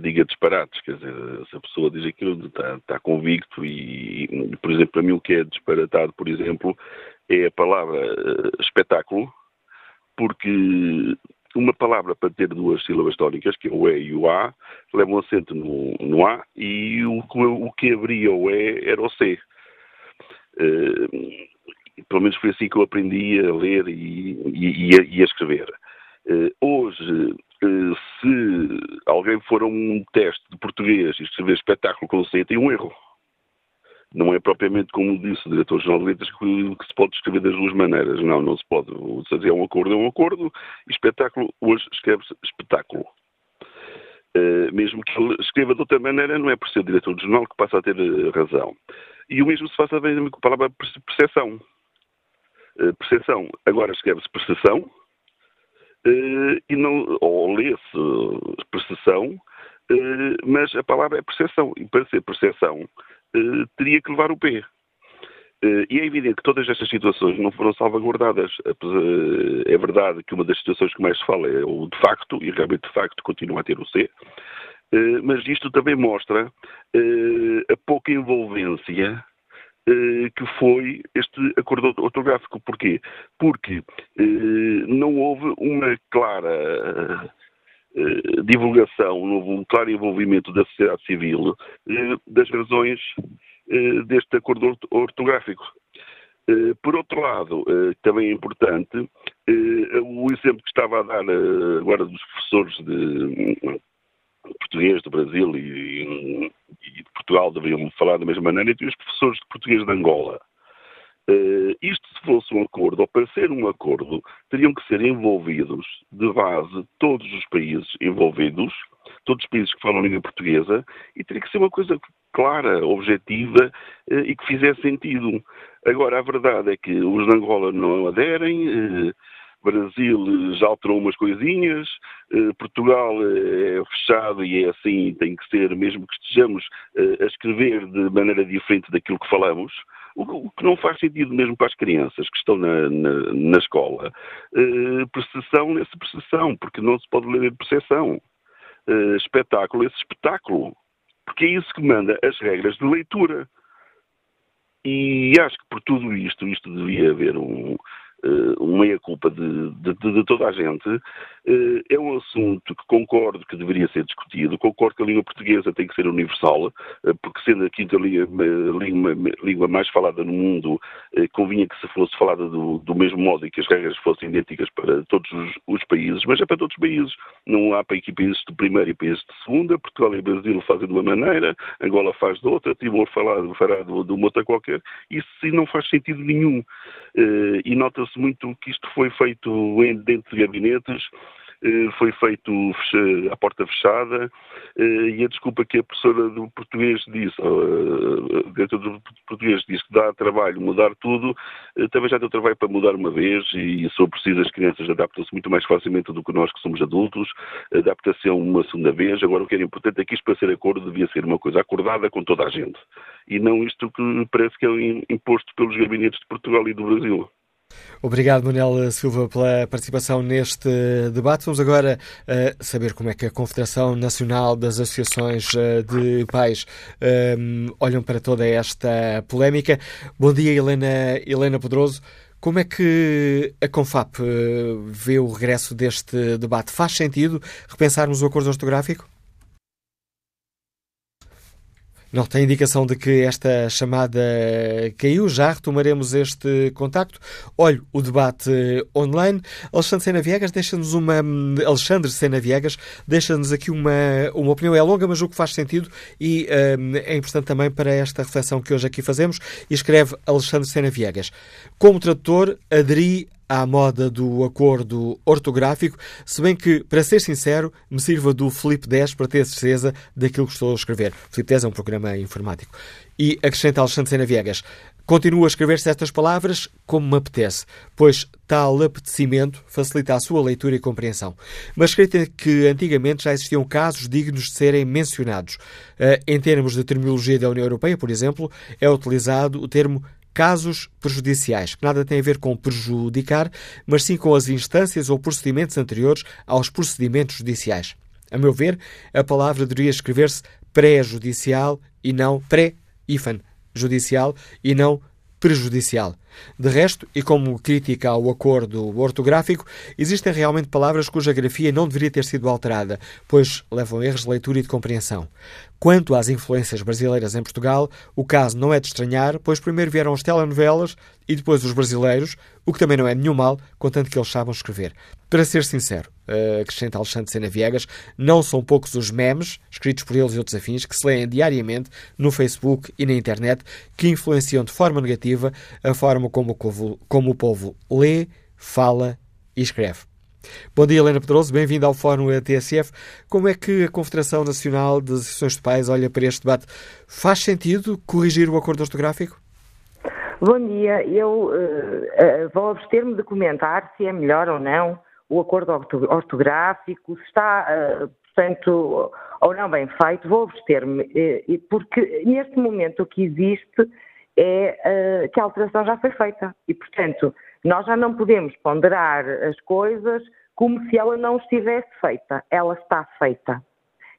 diga disparates, quer dizer, se a pessoa diz aquilo, está, está convicto e, e, por exemplo, para mim o que é disparatado, por exemplo, é a palavra uh, espetáculo, porque uma palavra para ter duas sílabas tónicas, que é o E e o A, leva um acento no, no A e o, o que abria o E era o C. Uh, pelo menos foi assim que eu aprendi a ler e, e, e a, escrever. Uh, hoje, se alguém for a um teste de português e escrever espetáculo com C, tem um erro. Não é propriamente como disse o diretor-geral de letras que, que, se pode escrever das duas maneiras. Não, não se pode. Se é um acordo, é um acordo. Espetáculo, hoje escreve-se espetáculo. Uh, mesmo que ele escreva de outra maneira, não é por ser diretor de jornal que passa a ter uh, razão. E o mesmo se faça bem com a palavra percepção. Uh, percepção. Agora escreve-se percepção, e não, ou lê-se percepção, uh, mas a palavra é percepção. E para ser percepção, teria que levar o P. e é evidente que todas estas situações não foram salvaguardadas. É verdade que uma das situações que mais se fala é o de facto, e realmente de facto continua a ter o C, mas isto também mostra a pouca envolvência eh, que foi este acordo ortográfico. Porquê? Porque eh, não houve uma clara eh, divulgação, não houve um claro envolvimento da sociedade civil das razões deste acordo ortográfico. Por outro lado, também é importante, o exemplo que estava a dar agora dos professores de português do Brasil e, e, de Portugal deveriam falar da mesma maneira, e os professores de português de Angola. Uh, isto, se fosse um acordo, ou para ser um acordo, teriam que ser envolvidos, de base, todos os países envolvidos, todos os países que falam língua portuguesa, e teria que ser uma coisa clara, objetiva uh, e que fizesse sentido. Agora, a verdade é que os de Angola não aderem. Uh, Brasil já alterou umas coisinhas, eh, Portugal eh, é fechado e é assim, tem que ser, mesmo que estejamos eh, a escrever de maneira diferente daquilo que falamos, o que não faz sentido mesmo para as crianças que estão na, na, na escola. Percepção nessa percepção, porque não se pode ler percepção. Espetáculo esse espetáculo, porque é isso que manda as regras de leitura. E acho que por tudo isto, isto devia haver um, uh, uma meia-culpa de, de, de, toda a gente, é um assunto que concordo que deveria ser discutido, concordo que a língua portuguesa tem que ser universal, uh, porque sendo a quinta língua, língua, mais falada no mundo, convinha que se fosse falada do, do, mesmo modo e que as regras fossem idênticas para todos os, os, países, mas é para todos os países. Não há para aqui países de primeira e países de segunda, Portugal e Brasil fazem de uma maneira, Angola faz de outra, Timor fará, de, uma outra qualquer, isso não faz sentido nenhum. e nota-se muito que isto foi feito dentro de gabinetes, eh, foi feito à porta fechada eh, e a desculpa que a professora do português disse, a diretora do português disse que dá trabalho mudar tudo, eh, também já deu trabalho para mudar uma vez e for preciso as crianças adaptam-se muito mais facilmente do que nós que somos adultos, adapta-se a uma segunda vez, agora o que era importante é que isto para ser acordo devia ser uma coisa acordada com toda a gente e não isto que parece que é imposto pelos gabinetes de Portugal e do Brasil. Obrigado, Manuel Silva, pela participação neste debate. Vamos agora uh, saber como é que a Confederação Nacional das Associações uh, de Pais um, olham para toda esta polémica. Bom dia, Helena, Helena Pedroso. Como é que a Confap uh, vê o regresso deste debate? Faz sentido repensarmos o acordo ortográfico? Não tem indicação de que esta chamada caiu. Já retomaremos este contacto. Olho o debate online. Alexandre Sena Viegas deixa-nos uma. Alexandre Sena Viegas deixa-nos aqui uma, uma opinião. É longa, mas o que faz sentido e um, é importante também para esta reflexão que hoje aqui fazemos. E escreve Alexandre Sena Viegas. Como tradutor, aderi à moda do acordo ortográfico, se bem que, para ser sincero, me sirva do Flip 10 para ter certeza daquilo que estou a escrever. Flip 10 é um programa informático. E acrescenta Alexandre Sena Viegas. Continuo a escrever certas palavras como me apetece, pois tal apetecimento facilita a sua leitura e compreensão. Mas acredita que antigamente já existiam casos dignos de serem mencionados. Eh, em termos de terminologia da União Europeia, por exemplo, é utilizado o termo casos prejudiciais, que nada tem a ver com prejudicar, mas sim com as instâncias ou procedimentos anteriores aos procedimentos judiciais. A meu ver, a palavra deveria escrever-se pré-judicial e não pré-ifan judicial e não prejudicial. De resto, e como crítica ao acordo ortográfico, existem realmente palavras cuja grafia não deveria ter sido alterada, pois levam erros de leitura e de compreensão. Quanto às influências brasileiras em Portugal, o caso não é de estranhar, pois primeiro vieram as telenovelas e depois os brasileiros, o que também não é nenhum mal, contanto que eles sabem escrever. Para ser sincero, uh, acrescenta Alexandre Sena Viegas, não são poucos os memes, escritos por eles e outros afins, que se leem diariamente no Facebook e na internet, que influenciam de forma negativa a forma como o povo, como o povo lê, fala e escreve. Bom dia, Helena Pedroso, bem-vinda ao Fórum TSF. Como é que a Confederação Nacional das Associações de Pais olha para este debate? Faz sentido corrigir o acordo ortográfico? Bom dia, eu uh, uh, vou abster-me de comentar se é melhor ou não o acordo ortográfico, se está, uh, portanto, ou não bem feito, vou abster-me, porque neste momento o que existe é que a alteração já foi feita e, portanto, nós já não podemos ponderar as coisas como se ela não estivesse feita. Ela está feita.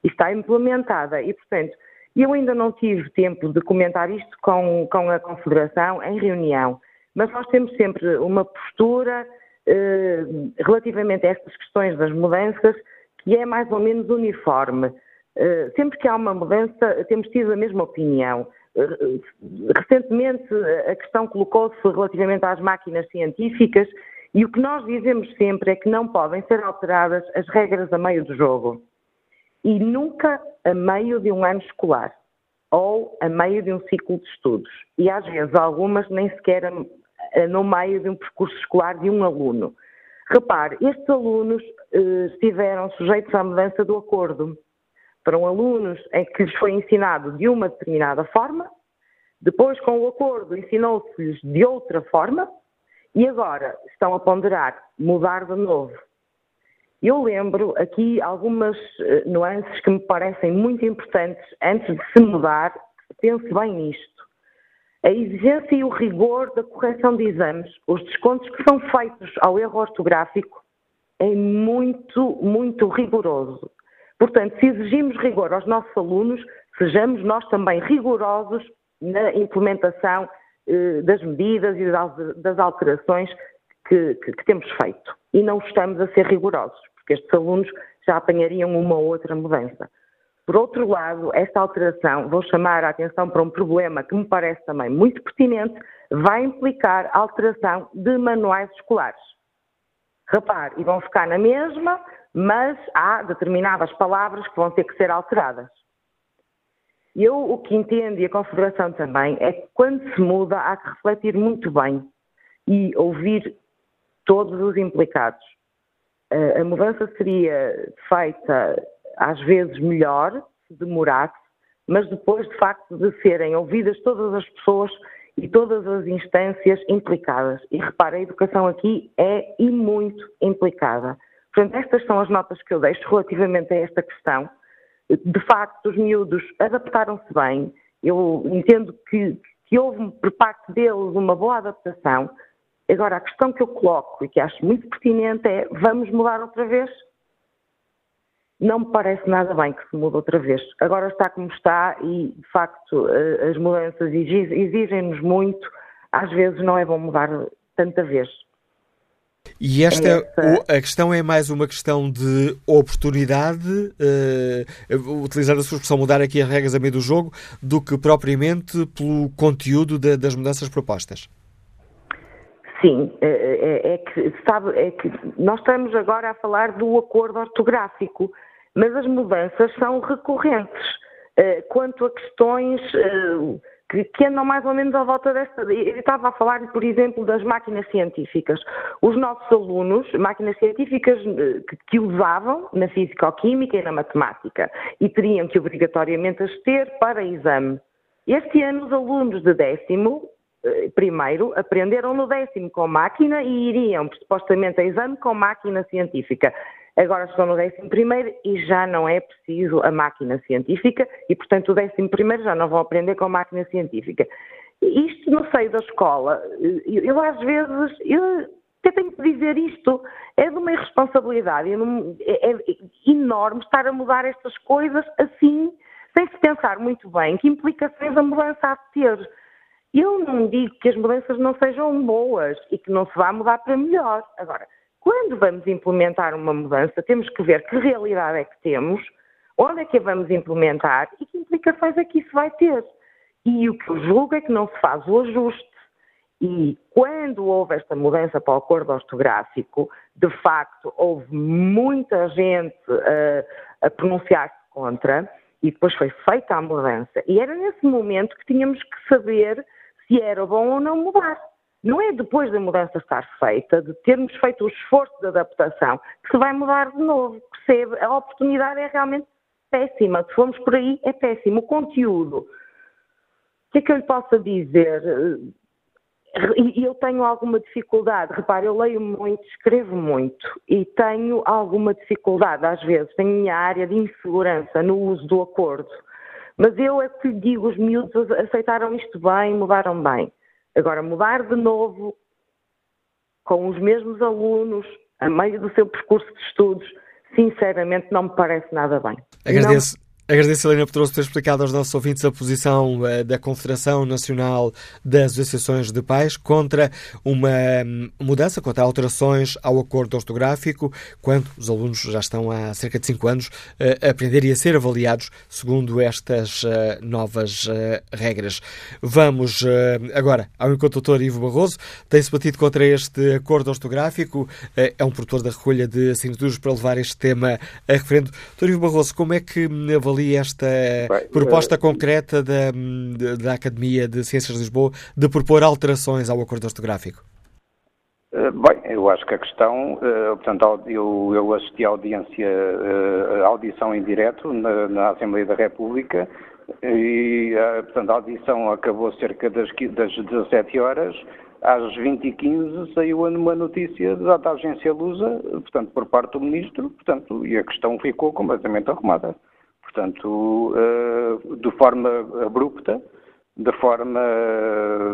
Está implementada. E, portanto, eu ainda não tive tempo de comentar isto com, com a Confederação em reunião, mas nós temos sempre uma postura eh, relativamente a estas questões das mudanças que é mais ou menos uniforme. Eh, sempre que há uma mudança, temos tido a mesma opinião. Recentemente, a questão colocou-se relativamente às máquinas científicas e o que nós dizemos sempre é que não podem ser alteradas as regras a meio do jogo e nunca a meio de um ano escolar ou a meio de um ciclo de estudos. E às vezes algumas nem sequer no meio de um percurso escolar de um aluno. Repare, estes alunos eh, estiveram sujeitos à mudança do acordo foram alunos em que lhes foi ensinado de uma determinada forma, depois, com o acordo, ensinou-se-lhes de outra forma e agora estão a ponderar mudar de novo. Eu lembro aqui algumas eh, nuances que me parecem muito importantes antes de se mudar, pense bem nisto. A exigência e o rigor da correção de exames, os descontos que são feitos ao erro ortográfico, é muito, muito rigoroso. Portanto, se exigimos rigor aos nossos alunos, sejamos nós também rigorosos na implementação eh, das medidas e das, alterações que, que, que, temos feito. E não estamos a ser rigorosos, porque estes alunos já apanhariam uma ou outra mudança. Por outro lado, esta alteração, vou chamar a atenção para um problema que me parece também muito pertinente, vai implicar alteração de manuais escolares. Repare, e vão ficar na mesma, mas há determinadas palavras que vão ter que ser alteradas. Eu o que entendo, e a Confederação também, é que quando se muda há que refletir muito bem e ouvir todos os implicados. A mudança seria feita às vezes melhor, se demorasse, mas depois de facto de serem ouvidas todas as pessoas e todas as instâncias implicadas. E repara, a educação aqui é e muito implicada. Portanto, estas são as notas que eu deixo relativamente a esta questão. De facto, os miúdos adaptaram-se bem. Eu entendo que, que houve por parte deles uma boa adaptação. Agora, a questão que eu coloco e que acho muito pertinente é: vamos mudar outra vez? Não me parece nada bem que se mude outra vez. Agora está como está e, de facto, eh, as mudanças exigem-nos muito. Às vezes não é bom mudar tanta vez. E esta, Essa... a questão é mais uma questão de oportunidade, uh, utilizando a sua expressão, mudar aqui as regras a meio do jogo, do que propriamente pelo conteúdo de, das mudanças propostas. Sim, é, é, é, que, sabe, é que nós estamos agora a falar do acordo ortográfico, mas as mudanças são recorrentes. Uh, quanto a questões uh, que, andam mais ou menos à volta desta. Eu estava a falar, por exemplo, das máquinas científicas. Os nossos alunos, máquinas científicas eh, que, que usavam na físico-química e na matemática, e teriam que obrigatoriamente as ter para exame. Este ano, os alunos de décimo eh, primeiro aprenderam no décimo com máquina e iriam supostamente a exame com máquina científica. Agora estão no 11 e já não é preciso a máquina científica e, portanto, o 11 já não vão aprender com máquina científica. Isto no seio da escola, eu, eu às vezes, eu até tenho que dizer isto, é de uma irresponsabilidade é, é enorme estar a mudar estas coisas assim, sem se pensar muito bem que implicações a mudança há de ter. Eu não digo que as mudanças não sejam boas e que não se vá mudar para melhor. Agora, quando vamos implementar uma mudança, temos que ver que realidade é que temos, onde é que a vamos implementar e que implicações é que isso vai ter. E o que eu julgo é que não se faz o ajuste. E quando houve esta mudança para o acordo ortográfico, de facto, houve muita gente uh, a pronunciar-se contra e depois foi feita a mudança. E era nesse momento que tínhamos que saber se era bom ou não mudar. Não é depois da mudança estar feita, de termos feito o esforço de adaptação, que se vai mudar de novo. Percebe? A oportunidade é realmente péssima. Se formos por aí, é péssimo. O conteúdo. O que é que eu lhe posso dizer? E eu tenho alguma dificuldade. Repare, eu leio muito, escrevo muito e tenho alguma dificuldade, às vezes, tenho minha área de insegurança no uso do acordo. Mas eu é que lhe digo, os miúdos aceitaram isto bem, mudaram bem. Agora, mudar de novo com os mesmos alunos, a meio do seu percurso de estudos, sinceramente não me parece nada bem. Agradeço, Agradeço, Helena Pedroso, ter explicado aos nossos ouvintes a posição uh, da Confederação Nacional das Associações de Pais contra uma um, mudança, contra alterações ao acordo ortográfico, quando os alunos já estão há cerca de 5 anos a aprender e a ser avaliados segundo estas uh, novas regras. Vamos agora ao encontro doutor Ivo Barroso. Tem-se batido contra este acordo ortográfico, é um produtor da recolha de assinaturas para levar este tema a referendo. Doutor Ivo Barroso, como é que avalia ali esta Bem, proposta uh, concreta da, da Academia de Ciências de Lisboa de propor alterações ao acordo ortográfico? Uh, bem, eu acho que a questão, uh, portanto, eu, eu assisti à audiência, uh, audição em direto na, na, Assembleia da República e, portanto, a audição acabou cerca das, das 17 horas. Às 20h15 saiu uma notícia da, da agência Lusa, portanto, por parte do Ministro, portanto, e a questão ficou completamente arrumada portanto, uh, de forma abrupta, de forma,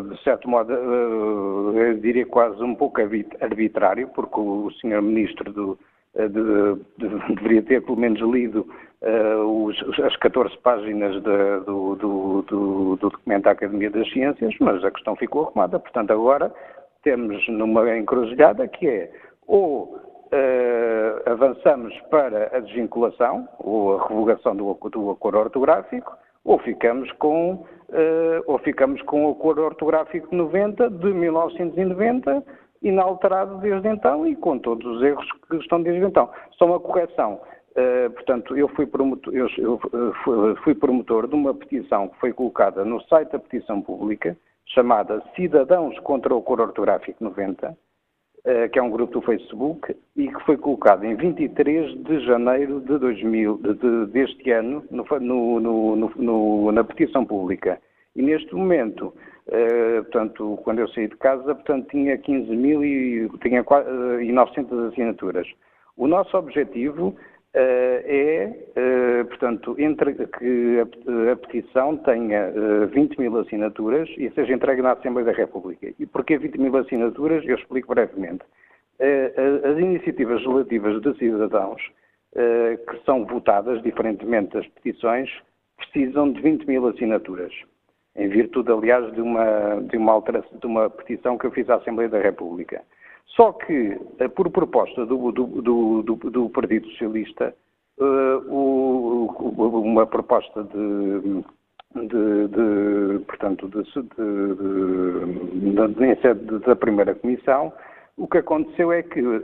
de certo modo, uh, eu diria quase um pouco arbitrário, porque o Sr. Ministro do, eh, de, de, deveria ter pelo menos lido uh, os, as 14 páginas de, do, do, do, do, documento da Academia das Ciências, mas a questão ficou arrumada. Portanto, agora temos numa encruzilhada que é ou uh, avançamos para a desvinculação ou a revogação do, do acordo ortográfico, ou ficamos com uh, ou ficamos com o acordo ortográfico 90 de 1990 inalterado desde então e com todos os erros que estão desde então. Só uma correção. Uh, portanto, eu fui, promotor, eu, eu fui promotor de uma petição que foi colocada no site da petição pública, chamada Cidadãos contra o Acordo Ortográfico 90, eh, que é um grupo do Facebook, e que foi colocado em 23 de janeiro de 2000, de, de, deste ano no, no, no, na petição pública. E neste momento, eh, portanto, quando eu saí de casa, portanto, tinha 15 mil e, tinha, uh, e 900 assinaturas. O nosso objetivo é, portanto, entre, que a, petição tenha 20 mil assinaturas e seja entregue na Assembleia da República. E porquê 20 mil assinaturas? Eu explico brevemente. As iniciativas legislativas de cidadãos que são votadas, diferentemente das petições, precisam de 20 mil assinaturas, em virtude, aliás, de uma, de uma, alteração, de uma petição que eu fiz à Assembleia da República. Só que, eh, por proposta do, do, do, do Partido Socialista, uh, o, uma proposta de, de, de portanto, de, de, da primeira comissão, o que aconteceu é que uh,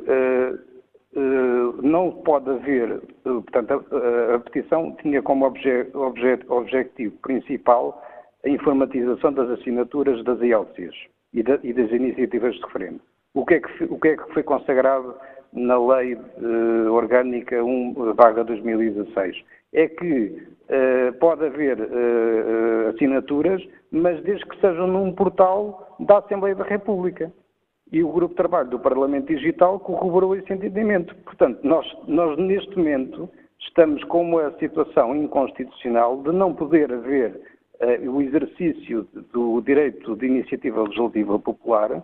uh, não pode haver, portanto, a, a, petição tinha como obje, obje, objetivo principal a informatização das assinaturas das IELCs e, e das iniciativas de referendo. O que é que, o que, é que foi consagrado na Lei uh, Orgânica 1-2016? É que uh, pode haver uh, assinaturas, mas desde que sejam num portal da Assembleia da República. E o Grupo de Trabalho do Parlamento Digital corroborou esse entendimento. Portanto, nós, nós neste momento estamos com uma situação inconstitucional de não poder haver o exercício do direito de iniciativa legislativa popular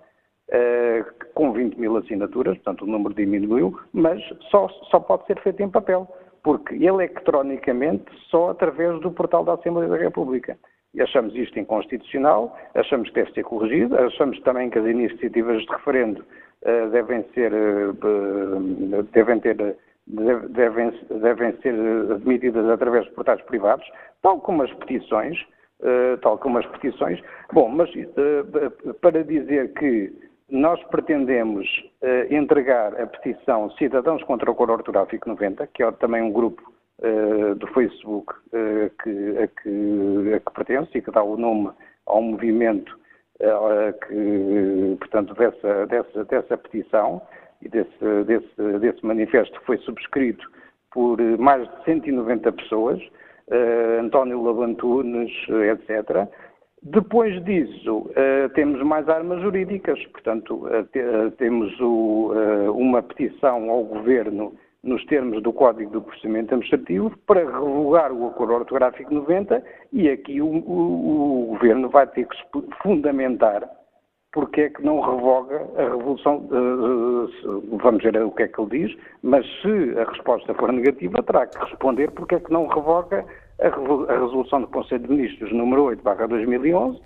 com 20 mil assinaturas, portanto o número diminuiu, mas só, só pode ser feito em papel, porque eleitronicamente só através do portal da Assembleia da República. E achamos isto inconstitucional, achamos que deve ser corrigido, achamos também que as iniciativas de referendo uh, devem ser, uh, devem ter devem, devem ser admitidas através de portais privados, tal como as petições, uh, tal como as petições. Bom, mas para dizer que nós pretendemos uh, entregar a petição Cidadãos contra o Coro Ortográfico 90, que é também um grupo uh, do Facebook uh, que, a, que, a que pertence e que dá o nome ao movimento que, portanto, dessa, dessa, dessa petição e desse, desse, desse manifesto que foi subscrito por mais de 190 pessoas, António Labantunes, etc., depois disso, uh, temos mais armas jurídicas, portanto, te, uh, temos uma petição ao Governo nos termos do Código do Procedimento Administrativo para revogar o Acordo Ortográfico 90 e aqui o Governo vai ter que fundamentar porque é que não revoga a Revolução, vamos ver o que é que ele diz, mas se a resposta for negativa, terá que responder porque é que não revoga a, resolução do Conselho de Ministros número 8, barra 2011,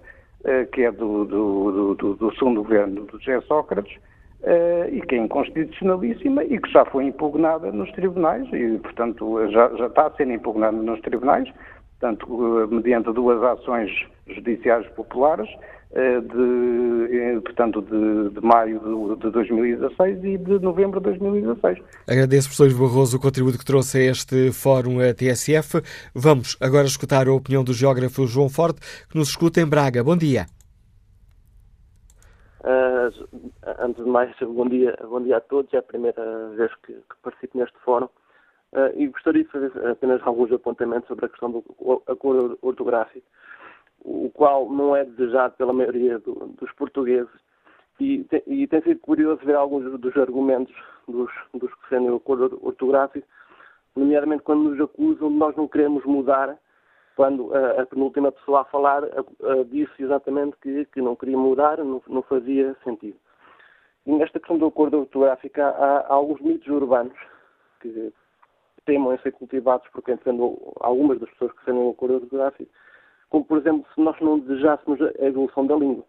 eh, que é do, do, do, do segundo governo do José Sócrates, eh, e que é inconstitucionalíssima e que já foi impugnada nos tribunais e, portanto, já, já está ser impugnada nos tribunais, portanto, eh, mediante duas ações judiciais populares, eh, de, eh, portanto, de, de maio de, 2016 e de novembro de 2016. Agradeço, professor Barroso, o contributo que trouxe a este fórum a TSF. Vamos agora escutar a opinião do geógrafo João Forte, que nos escuta em Braga. Bom dia. Uh, antes de mais, bom dia, bom dia a todos. É a primeira vez que, que participo neste fórum. Uh, e gostaria de fazer apenas alguns apontamentos sobre a questão do acordo ortográfico o qual não é desejado pela maioria do, dos portugueses. E, e, tem sido curioso ver alguns dos argumentos dos, dos que defendem o acordo ortográfico, nomeadamente quando nos acusam de nós não queremos mudar, quando a, a penúltima pessoa a falar a, a, disse exatamente que, que, não queria mudar, não, não, fazia sentido. E nesta questão do acordo ortográfico há, há alguns mitos urbanos que temam em ser cultivados por quem defende algumas das pessoas que defendem o acordo ortográfico, como, por exemplo, se nós não desejássemos a evolução da língua.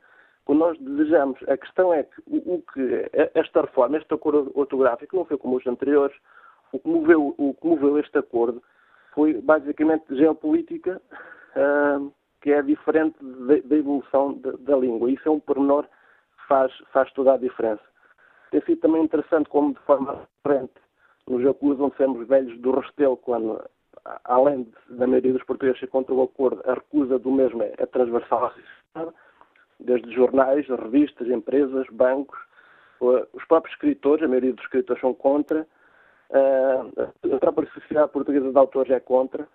Quando nós desejamos, a questão é que o, que esta reforma, este acordo ortográfico, não foi como os anteriores. O que moveu, o que moveu este acordo foi basicamente geopolítica, uh, que é diferente da evolução da, da, língua. Isso é um pormenor que faz, faz toda a diferença. Tem sido também interessante como, de forma diferente, nos acusam de sermos velhos do Restelo, quando além da maioria dos portugueses ser contra o acordo, a recusa do mesmo é, é transversal à sociedade, desde jornais, revistas, empresas, bancos, os próprios escritores, a maioria dos escritores são contra, a própria Sociedade Portuguesa de Autores é contra.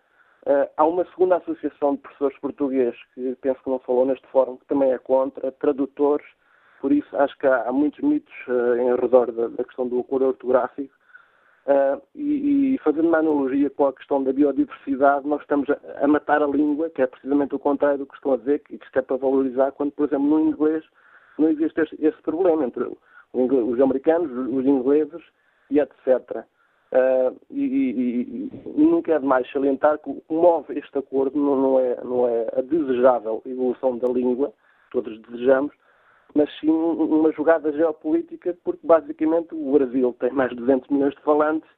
Há uma segunda associação de professores portugueses, que penso que não falou neste fórum, que também é contra, tradutores, por isso acho que há, muitos mitos em redor da questão do acordo ortográfico Uh, e, e, fazendo uma analogia com a questão da biodiversidade, nós estamos a, a, matar a língua, que é precisamente o contrário do que estão a dizer, que isto é para valorizar, quando, por exemplo, no inglês não existe esse, esse problema entre os americanos, os ingleses e etc. Uh, e, e, e, nunca é demais salientar que o que move este acordo não, não, é, não é a desejável evolução da língua, todos desejamos, mas sim uma jogada geopolítica, porque basicamente o Brasil tem mais de 200 milhões de falantes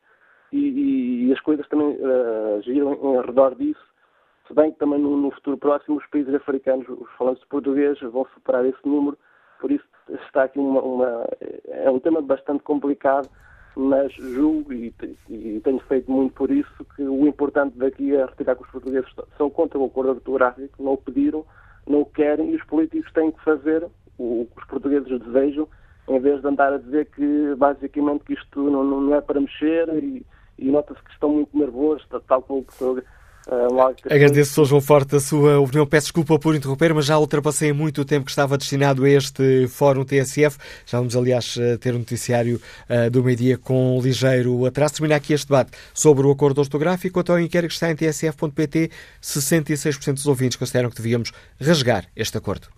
e, e as coisas também uh, giram em redor disso, se bem que também no, no, futuro próximo os países africanos, os falantes de português, vão superar esse número, por isso está aqui uma, uma é um tema bastante complicado mas julgo e, e, tenho feito muito por isso que o importante daqui é retirar que os portugueses são contra o acordo ortográfico, não o pediram, não o querem e os políticos têm que fazer o que os portugueses desejam, em vez de andar a dizer que basicamente que isto não, não é para mexer e, e nota-se que estão muito nervosos, tal como o professor Uh, Agradeço, Sr. João Forte, a sua opinião. Peço desculpa por interromper, mas já ultrapassei muito o tempo que estava destinado a este Fórum TSF. Já vamos, aliás, ter um noticiário uh, do meio-dia com um ligeiro atraso. Termina aqui este debate sobre o acordo ortográfico. Até ao inquérito que está em tsf.pt, 66% dos ouvintes consideram que devíamos rasgar este acordo.